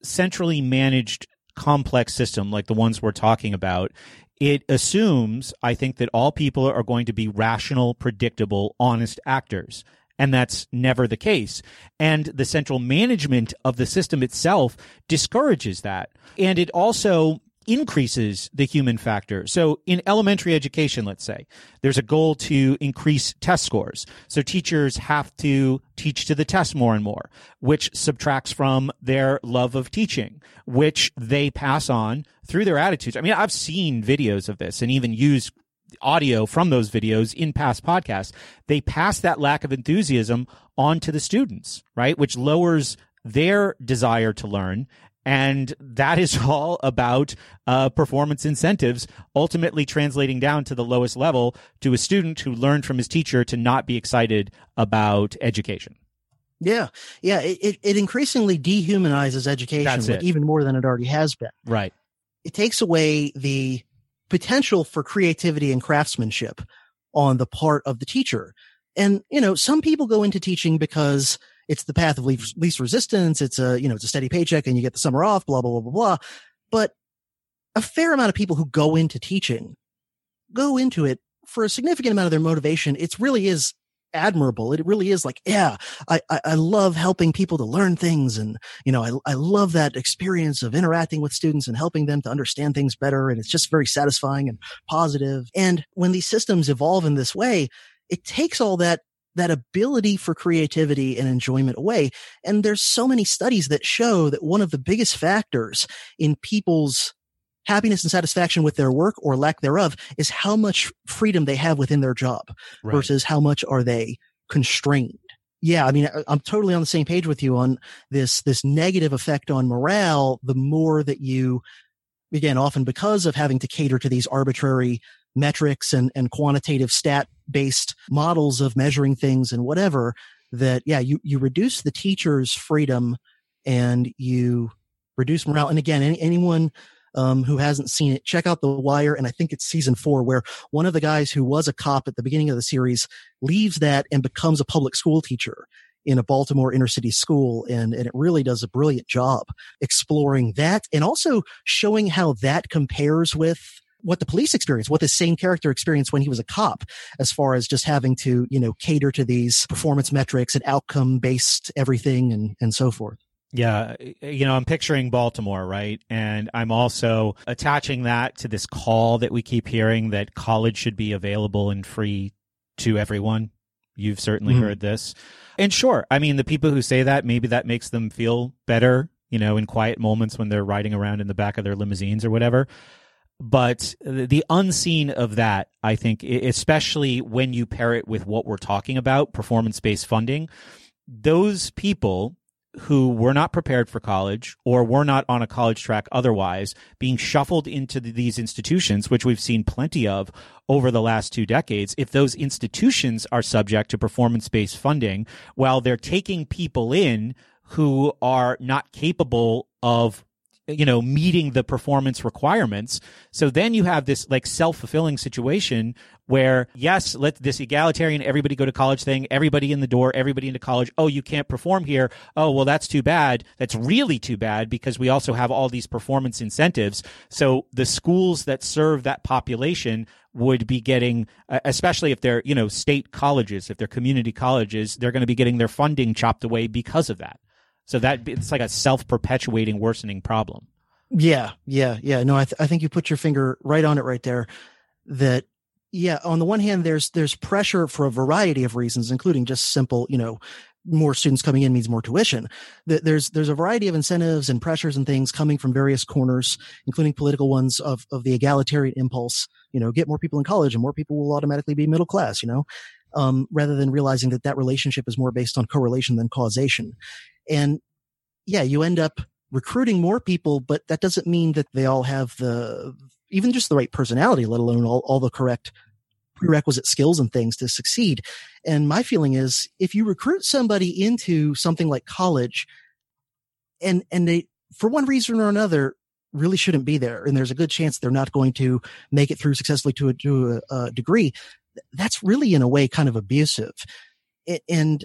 centrally managed complex system like the ones we're talking about, it assumes, I think, that all people are going to be rational, predictable, honest actors. And that's never the case. And the central management of the system itself discourages that. And it also increases the human factor. So in elementary education, let's say, there's a goal to increase test scores. So teachers have to teach to the test more and more, which subtracts from their love of teaching, which they pass on through their attitudes. I mean, I've seen videos of this and even used audio from those videos in past podcasts. They pass that lack of enthusiasm on to the students, right? Which lowers their desire to learn And that is all about uh, performance incentives, ultimately translating down to the lowest level to a student who learned from his teacher to not be excited about education. Yeah, yeah. It it increasingly dehumanizes education, like even more than it already has been. Right. It takes away the potential for creativity and craftsmanship on the part of the teacher. And you know, some people go into teaching because it's the path of least, least resistance. It's a you know, it's a steady paycheck, and you get the summer off. Blah blah blah blah blah. But a fair amount of people who go into teaching go into it for a significant amount of their motivation. It really is admirable. It really is like, yeah, I, I, I, love helping people to learn things. And, you know, I, I love that experience of interacting with students and helping them to understand things better. And it's just very satisfying and positive. And when these systems evolve in this way, it takes all that that ability for creativity and enjoyment away. And there's so many studies that show that one of the biggest factors in people's happiness and satisfaction with their work or lack thereof is how much freedom they have within their job right. versus how much are they constrained. Yeah, I mean, I'm totally on the same page with you on this, this negative effect on morale. The more that you, again, often because of having to cater to these arbitrary metrics and, and quantitative stat based models of measuring things and whatever, that, yeah, you, you reduce the teacher's freedom and you reduce morale. And again, any, anyone um, who hasn't seen it, check out The Wire. And I think it's season four where one of the guys who was a cop at the beginning of the series leaves that and becomes a public school teacher in a Baltimore inner city school. And, and it really does a brilliant job exploring that and also showing how that compares with what the police experience, what the same character experienced when he was a cop, as far as just having to, you know, cater to these performance metrics and outcome based everything and, and so forth. Yeah, you know, I'm picturing Baltimore, right? And I'm also attaching that to this call that we keep hearing that college should be available and free to everyone. You've certainly mm-hmm. heard this. And sure, I mean, the people who say that, maybe that makes them feel better, you know, in quiet moments when they're riding around in the back of their limousines or whatever. But the unseen of that, I think, especially when you pair it with what we're talking about, performance based funding, those people who were not prepared for college or were not on a college track otherwise being shuffled into these institutions, which we've seen plenty of over the last two decades. If those institutions are subject to performance based funding, while they're taking people in who are not capable of you know meeting the performance requirements. So then you have this like self-fulfilling situation where yes let this egalitarian everybody go to college thing everybody in the door everybody into college oh you can't perform here. Oh well that's too bad. That's really too bad because we also have all these performance incentives. So the schools that serve that population would be getting uh, especially if they're you know state colleges if they're community colleges they're going to be getting their funding chopped away because of that so that it's like a self-perpetuating worsening problem. Yeah, yeah, yeah. No, I, th- I think you put your finger right on it right there. That yeah, on the one hand, there's there's pressure for a variety of reasons, including just simple, you know, more students coming in means more tuition. There's there's a variety of incentives and pressures and things coming from various corners, including political ones of of the egalitarian impulse. You know, get more people in college, and more people will automatically be middle class. You know, um, rather than realizing that that relationship is more based on correlation than causation. And yeah, you end up recruiting more people, but that doesn't mean that they all have the, even just the right personality, let alone all, all the correct prerequisite skills and things to succeed. And my feeling is if you recruit somebody into something like college and, and they, for one reason or another, really shouldn't be there. And there's a good chance they're not going to make it through successfully to a, to a, a degree. That's really in a way kind of abusive. And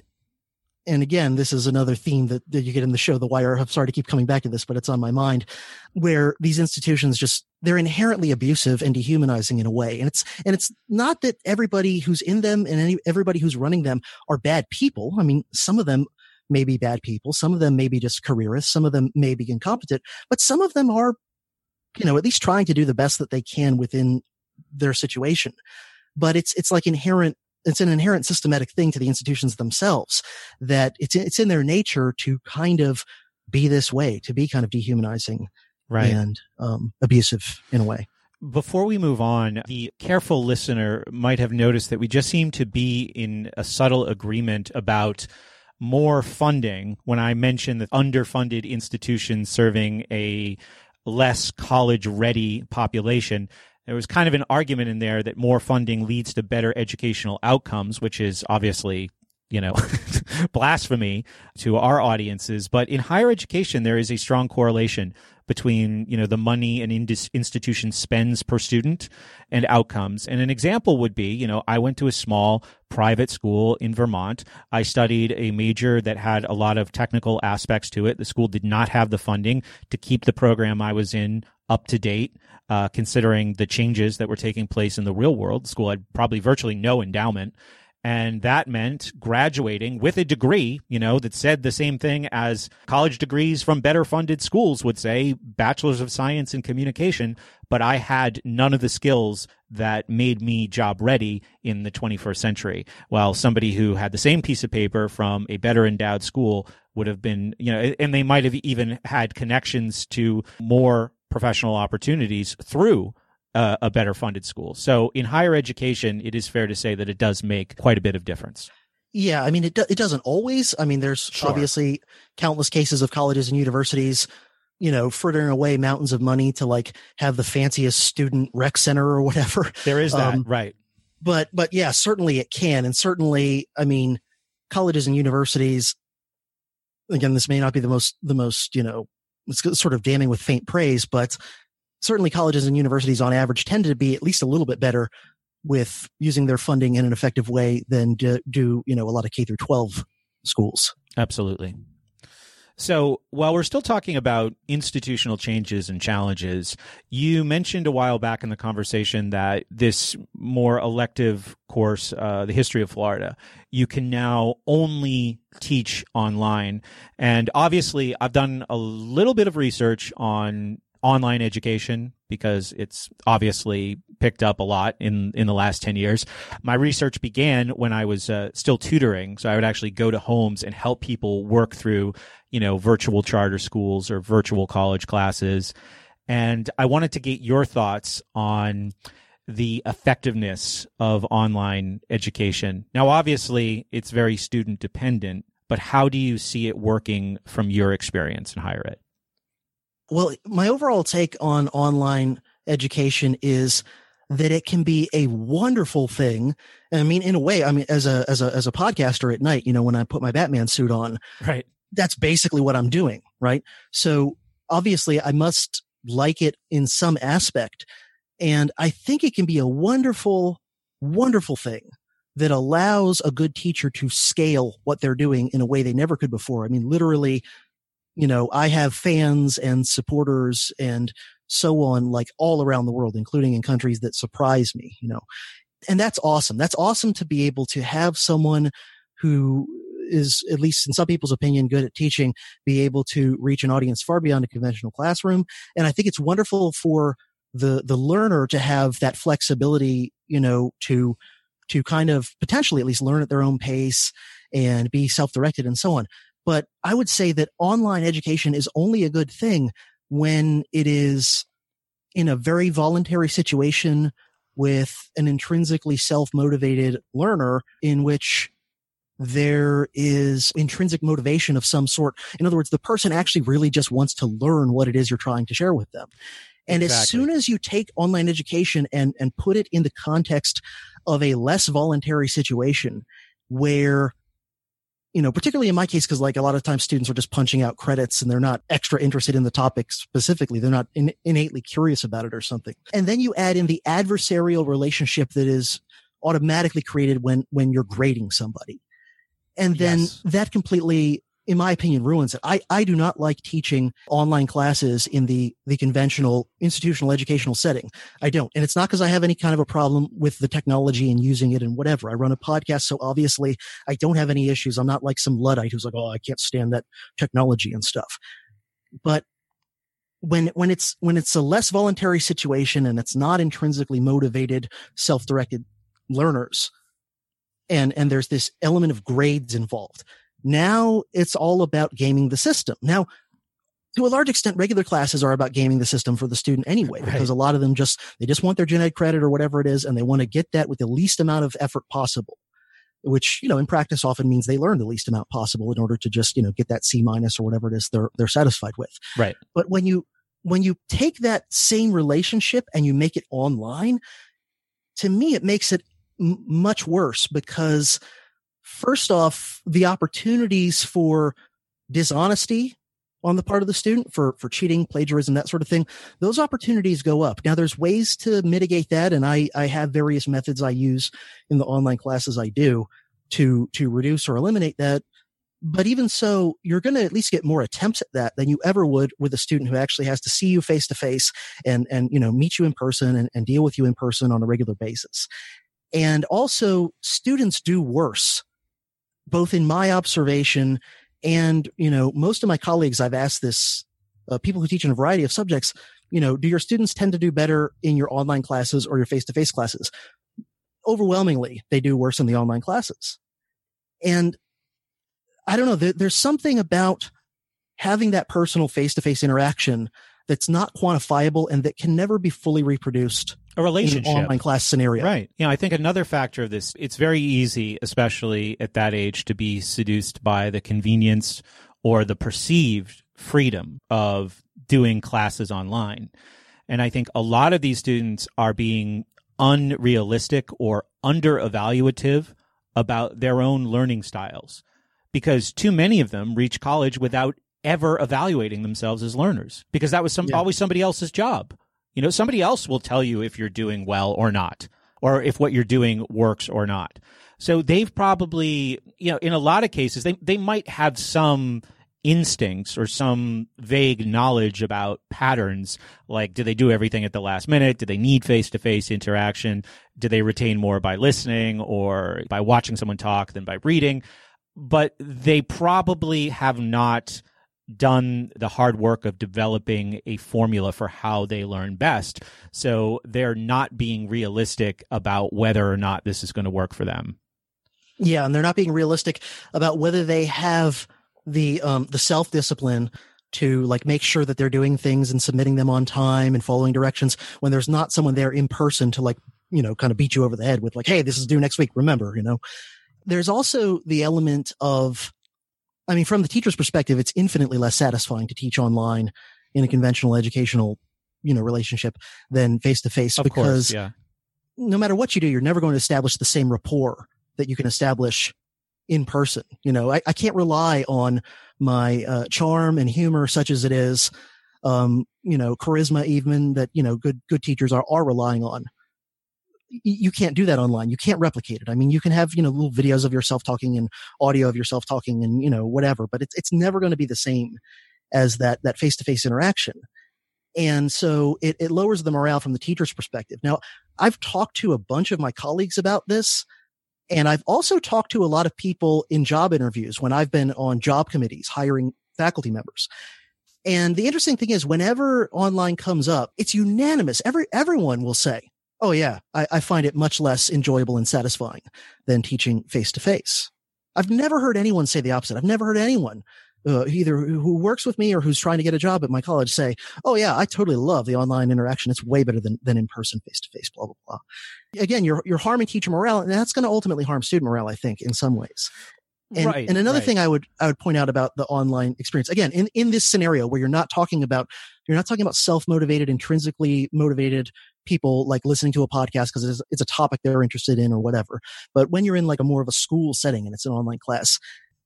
and again, this is another theme that, that you get in the show, The Wire. I'm sorry to keep coming back to this, but it's on my mind where these institutions just, they're inherently abusive and dehumanizing in a way. And it's, and it's not that everybody who's in them and any, everybody who's running them are bad people. I mean, some of them may be bad people. Some of them may be just careerists. Some of them may be incompetent, but some of them are, you know, at least trying to do the best that they can within their situation. But it's, it's like inherent it's an inherent systematic thing to the institutions themselves that it's it's in their nature to kind of be this way, to be kind of dehumanizing right. and um, abusive in a way. Before we move on, the careful listener might have noticed that we just seem to be in a subtle agreement about more funding when I mentioned the underfunded institutions serving a less college ready population. There was kind of an argument in there that more funding leads to better educational outcomes, which is obviously you know, blasphemy to our audiences. But in higher education, there is a strong correlation between, you know, the money an institution spends per student and outcomes. And an example would be, you know, I went to a small private school in Vermont. I studied a major that had a lot of technical aspects to it. The school did not have the funding to keep the program I was in up to date. Uh, considering the changes that were taking place in the real world, the school had probably virtually no endowment. And that meant graduating with a degree, you know, that said the same thing as college degrees from better funded schools would say, bachelor's of science in communication. But I had none of the skills that made me job ready in the 21st century. While somebody who had the same piece of paper from a better endowed school would have been, you know, and they might have even had connections to more professional opportunities through uh, a better funded school. So in higher education, it is fair to say that it does make quite a bit of difference. Yeah, I mean it. Do, it doesn't always. I mean, there's sure. obviously countless cases of colleges and universities, you know, frittering away mountains of money to like have the fanciest student rec center or whatever. There is that, um, right? But but yeah, certainly it can, and certainly, I mean, colleges and universities. Again, this may not be the most the most you know, it's sort of damning with faint praise, but certainly colleges and universities on average tend to be at least a little bit better with using their funding in an effective way than do, do you know a lot of K through 12 schools. Absolutely. So, while we're still talking about institutional changes and challenges, you mentioned a while back in the conversation that this more elective course, uh, the history of Florida, you can now only teach online. And obviously, I've done a little bit of research on online education because it's obviously picked up a lot in in the last 10 years. My research began when I was uh, still tutoring, so I would actually go to homes and help people work through, you know, virtual charter schools or virtual college classes. And I wanted to get your thoughts on the effectiveness of online education. Now obviously, it's very student dependent, but how do you see it working from your experience in higher ed? Well, my overall take on online education is that it can be a wonderful thing. I mean, in a way, I mean, as a, as a, as a podcaster at night, you know, when I put my Batman suit on, right. That's basically what I'm doing. Right. So obviously I must like it in some aspect. And I think it can be a wonderful, wonderful thing that allows a good teacher to scale what they're doing in a way they never could before. I mean, literally you know, I have fans and supporters and so on, like all around the world, including in countries that surprise me, you know, and that's awesome. That's awesome to be able to have someone who is, at least in some people's opinion, good at teaching, be able to reach an audience far beyond a conventional classroom. And I think it's wonderful for the, the learner to have that flexibility, you know, to, to kind of potentially at least learn at their own pace and be self-directed and so on. But I would say that online education is only a good thing when it is in a very voluntary situation with an intrinsically self-motivated learner in which there is intrinsic motivation of some sort. In other words, the person actually really just wants to learn what it is you're trying to share with them. And exactly. as soon as you take online education and, and put it in the context of a less voluntary situation where you know, particularly in my case, because like a lot of times students are just punching out credits and they're not extra interested in the topic specifically. They're not in, innately curious about it or something. And then you add in the adversarial relationship that is automatically created when, when you're grading somebody. And then yes. that completely in my opinion, ruins it. I, I do not like teaching online classes in the, the conventional institutional educational setting. I don't. And it's not because I have any kind of a problem with the technology and using it and whatever. I run a podcast. So obviously I don't have any issues. I'm not like some Luddite who's like, Oh, I can't stand that technology and stuff. But when, when it's, when it's a less voluntary situation and it's not intrinsically motivated, self-directed learners, and, and there's this element of grades involved now it's all about gaming the system. Now, to a large extent, regular classes are about gaming the system for the student anyway, right. because a lot of them just, they just want their gen ed credit or whatever it is, and they want to get that with the least amount of effort possible. which, you know, in practice often means they learn the least amount possible in order to just, you know, get that C minus or whatever it is they're, they're satisfied with. Right. But when you, when you take that same relationship and you make it online, to me, it makes it m- much worse because first off, the opportunities for dishonesty on the part of the student for, for cheating, plagiarism, that sort of thing, those opportunities go up. Now there's ways to mitigate that. And I, I have various methods I use in the online classes I do to, to reduce or eliminate that. But even so, you're going to at least get more attempts at that than you ever would with a student who actually has to see you face to face and, and, you know, meet you in person and, and deal with you in person on a regular basis. And also students do worse, both in my observation and, you know, most of my colleagues, I've asked this, uh, people who teach in a variety of subjects, you know, do your students tend to do better in your online classes or your face to face classes? Overwhelmingly, they do worse in the online classes. And I don't know, there, there's something about having that personal face to face interaction that's not quantifiable and that can never be fully reproduced a relationship online class scenario. Right. You know, I think another factor of this, it's very easy, especially at that age, to be seduced by the convenience or the perceived freedom of doing classes online. And I think a lot of these students are being unrealistic or under evaluative about their own learning styles because too many of them reach college without ever evaluating themselves as learners because that was some, yeah. always somebody else's job. You know, somebody else will tell you if you're doing well or not, or if what you're doing works or not. So they've probably, you know, in a lot of cases, they, they might have some instincts or some vague knowledge about patterns like do they do everything at the last minute? Do they need face-to-face interaction? Do they retain more by listening or by watching someone talk than by reading? But they probably have not done the hard work of developing a formula for how they learn best. So they're not being realistic about whether or not this is going to work for them. Yeah, and they're not being realistic about whether they have the um the self discipline to like make sure that they're doing things and submitting them on time and following directions when there's not someone there in person to like, you know, kind of beat you over the head with like, hey, this is due next week, remember, you know. There's also the element of I mean, from the teacher's perspective, it's infinitely less satisfying to teach online in a conventional educational, you know, relationship than face to face because course, yeah. no matter what you do, you're never going to establish the same rapport that you can establish in person. You know, I, I can't rely on my uh, charm and humor, such as it is, um, you know, charisma even that, you know, good, good teachers are, are relying on you can't do that online. You can't replicate it. I mean, you can have, you know, little videos of yourself talking and audio of yourself talking and, you know, whatever, but it's, it's never going to be the same as that, that face to face interaction. And so it, it lowers the morale from the teacher's perspective. Now, I've talked to a bunch of my colleagues about this. And I've also talked to a lot of people in job interviews when I've been on job committees hiring faculty members. And the interesting thing is whenever online comes up, it's unanimous. Every, everyone will say, Oh yeah, I, I find it much less enjoyable and satisfying than teaching face to face. I've never heard anyone say the opposite. I've never heard anyone uh, either who works with me or who's trying to get a job at my college say, "Oh yeah, I totally love the online interaction. It's way better than than in person, face to face." Blah blah blah. Again, you're you're harming teacher morale, and that's going to ultimately harm student morale. I think in some ways. And, right, and another right. thing I would I would point out about the online experience again in in this scenario where you're not talking about you're not talking about self motivated, intrinsically motivated people like listening to a podcast because it's, it's a topic they're interested in or whatever. But when you're in like a more of a school setting and it's an online class,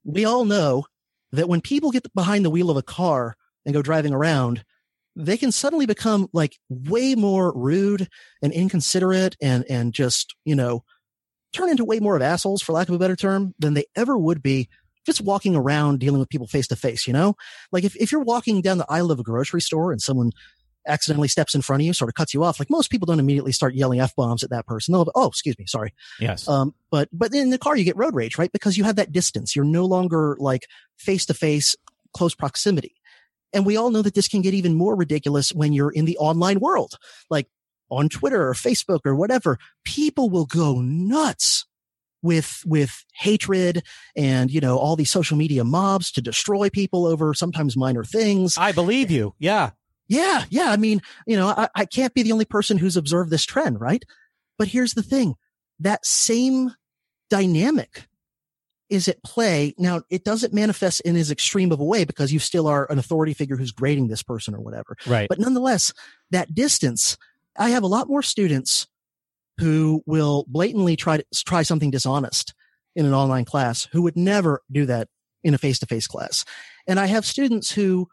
we all know that when people get behind the wheel of a car and go driving around, they can suddenly become like way more rude and inconsiderate and, and just, you know, turn into way more of assholes for lack of a better term than they ever would be just walking around dealing with people face to face, you know? Like if, if you're walking down the aisle of a grocery store and someone accidentally steps in front of you, sort of cuts you off. Like most people don't immediately start yelling f bombs at that person. They'll, oh, excuse me, sorry. Yes. Um, but but in the car you get road rage, right? Because you have that distance. You're no longer like face to face, close proximity. And we all know that this can get even more ridiculous when you're in the online world, like on Twitter or Facebook or whatever. People will go nuts with with hatred and you know all these social media mobs to destroy people over sometimes minor things. I believe you. Yeah. Yeah, yeah. I mean, you know, I, I can't be the only person who's observed this trend, right? But here's the thing. That same dynamic is at play. Now, it doesn't manifest in as extreme of a way because you still are an authority figure who's grading this person or whatever. Right. But nonetheless, that distance, I have a lot more students who will blatantly try to try something dishonest in an online class who would never do that in a face to face class. And I have students who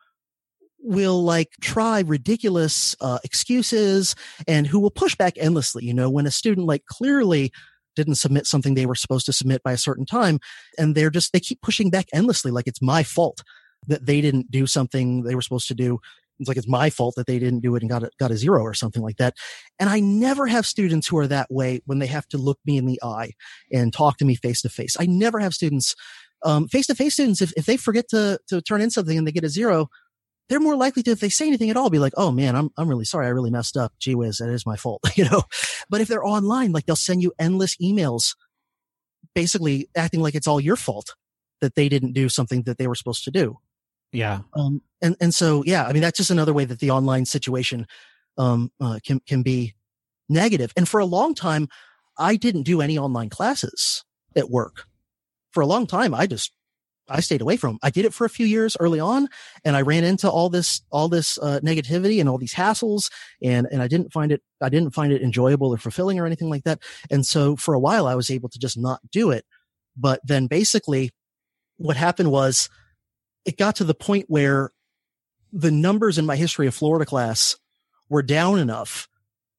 will like try ridiculous uh, excuses and who will push back endlessly. You know, when a student like clearly didn't submit something they were supposed to submit by a certain time and they're just, they keep pushing back endlessly like it's my fault that they didn't do something they were supposed to do. It's like it's my fault that they didn't do it and got a, got a zero or something like that. And I never have students who are that way when they have to look me in the eye and talk to me face to face. I never have students, um, face to face students, if, if they forget to, to turn in something and they get a zero, they're more likely to, if they say anything at all, be like, "Oh man, I'm I'm really sorry. I really messed up. Gee whiz, that is my fault." you know. But if they're online, like they'll send you endless emails, basically acting like it's all your fault that they didn't do something that they were supposed to do. Yeah. Um. And and so yeah, I mean that's just another way that the online situation um uh, can can be negative. And for a long time, I didn't do any online classes at work. For a long time, I just I stayed away from. I did it for a few years early on and I ran into all this, all this, uh, negativity and all these hassles and, and I didn't find it, I didn't find it enjoyable or fulfilling or anything like that. And so for a while I was able to just not do it. But then basically what happened was it got to the point where the numbers in my history of Florida class were down enough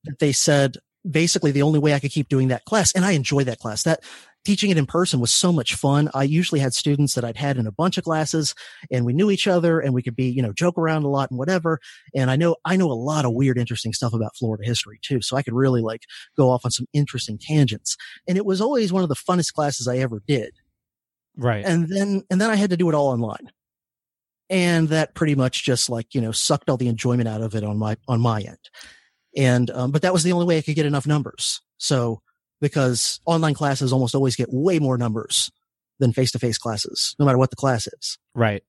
that they said, basically the only way I could keep doing that class. And I enjoy that class. That teaching it in person was so much fun. I usually had students that I'd had in a bunch of classes and we knew each other and we could be, you know, joke around a lot and whatever. And I know, I know a lot of weird, interesting stuff about Florida history too. So I could really like go off on some interesting tangents. And it was always one of the funnest classes I ever did. Right. And then, and then I had to do it all online. And that pretty much just like, you know, sucked all the enjoyment out of it on my, on my end. And, um, but that was the only way I could get enough numbers. So because online classes almost always get way more numbers than face to face classes, no matter what the class is. Right.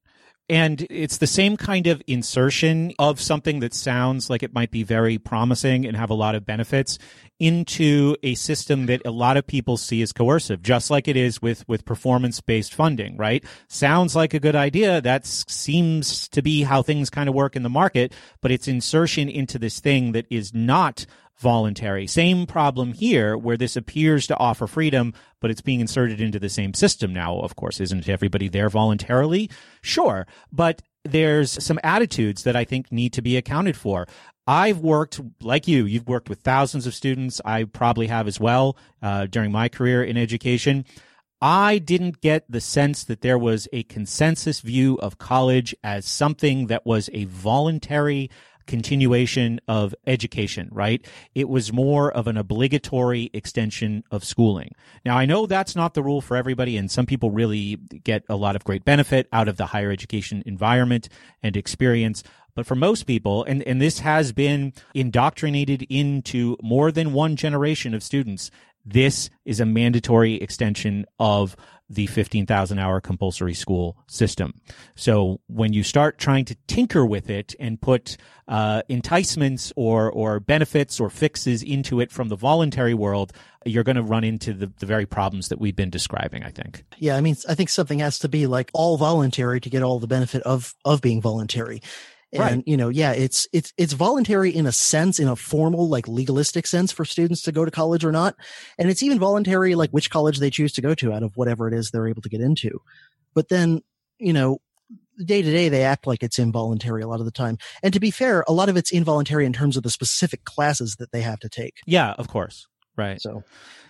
And it's the same kind of insertion of something that sounds like it might be very promising and have a lot of benefits into a system that a lot of people see as coercive, just like it is with, with performance based funding, right? Sounds like a good idea. That seems to be how things kind of work in the market, but it's insertion into this thing that is not voluntary. Same problem here where this appears to offer freedom, but it's being inserted into the same system now. Of course, isn't everybody there voluntarily? Sure. But there's some attitudes that I think need to be accounted for. I've worked like you. You've worked with thousands of students. I probably have as well uh, during my career in education. I didn't get the sense that there was a consensus view of college as something that was a voluntary continuation of education, right? It was more of an obligatory extension of schooling. Now, I know that's not the rule for everybody, and some people really get a lot of great benefit out of the higher education environment and experience. But for most people, and, and this has been indoctrinated into more than one generation of students, this is a mandatory extension of the 15,000 hour compulsory school system. So when you start trying to tinker with it and put uh, enticements or or benefits or fixes into it from the voluntary world, you're going to run into the, the very problems that we've been describing. I think. Yeah, I mean, I think something has to be like all voluntary to get all the benefit of of being voluntary. And right. you know, yeah, it's it's it's voluntary in a sense, in a formal, like legalistic sense for students to go to college or not. And it's even voluntary like which college they choose to go to out of whatever it is they're able to get into. But then, you know, day to day they act like it's involuntary a lot of the time. And to be fair, a lot of it's involuntary in terms of the specific classes that they have to take. Yeah, of course. Right. So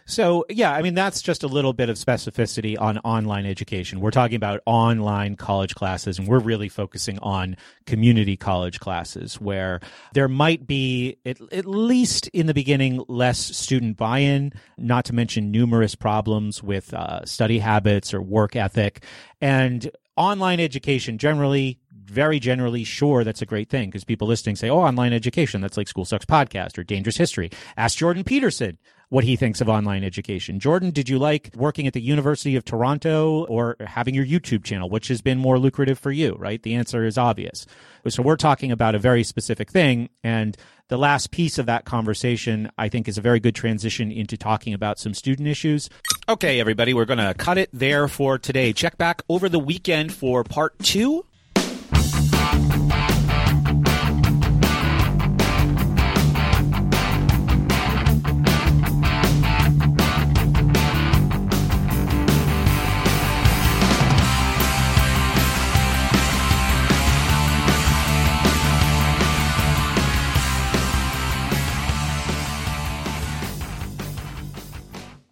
so, yeah, I mean, that's just a little bit of specificity on online education. We're talking about online college classes, and we're really focusing on community college classes where there might be, at, at least in the beginning, less student buy in, not to mention numerous problems with uh, study habits or work ethic. And online education generally very generally, sure, that's a great thing because people listening say, oh, online education, that's like School Sucks Podcast or Dangerous History. Ask Jordan Peterson what he thinks of online education. Jordan, did you like working at the University of Toronto or having your YouTube channel? Which has been more lucrative for you, right? The answer is obvious. So we're talking about a very specific thing. And the last piece of that conversation, I think, is a very good transition into talking about some student issues. Okay, everybody, we're going to cut it there for today. Check back over the weekend for part two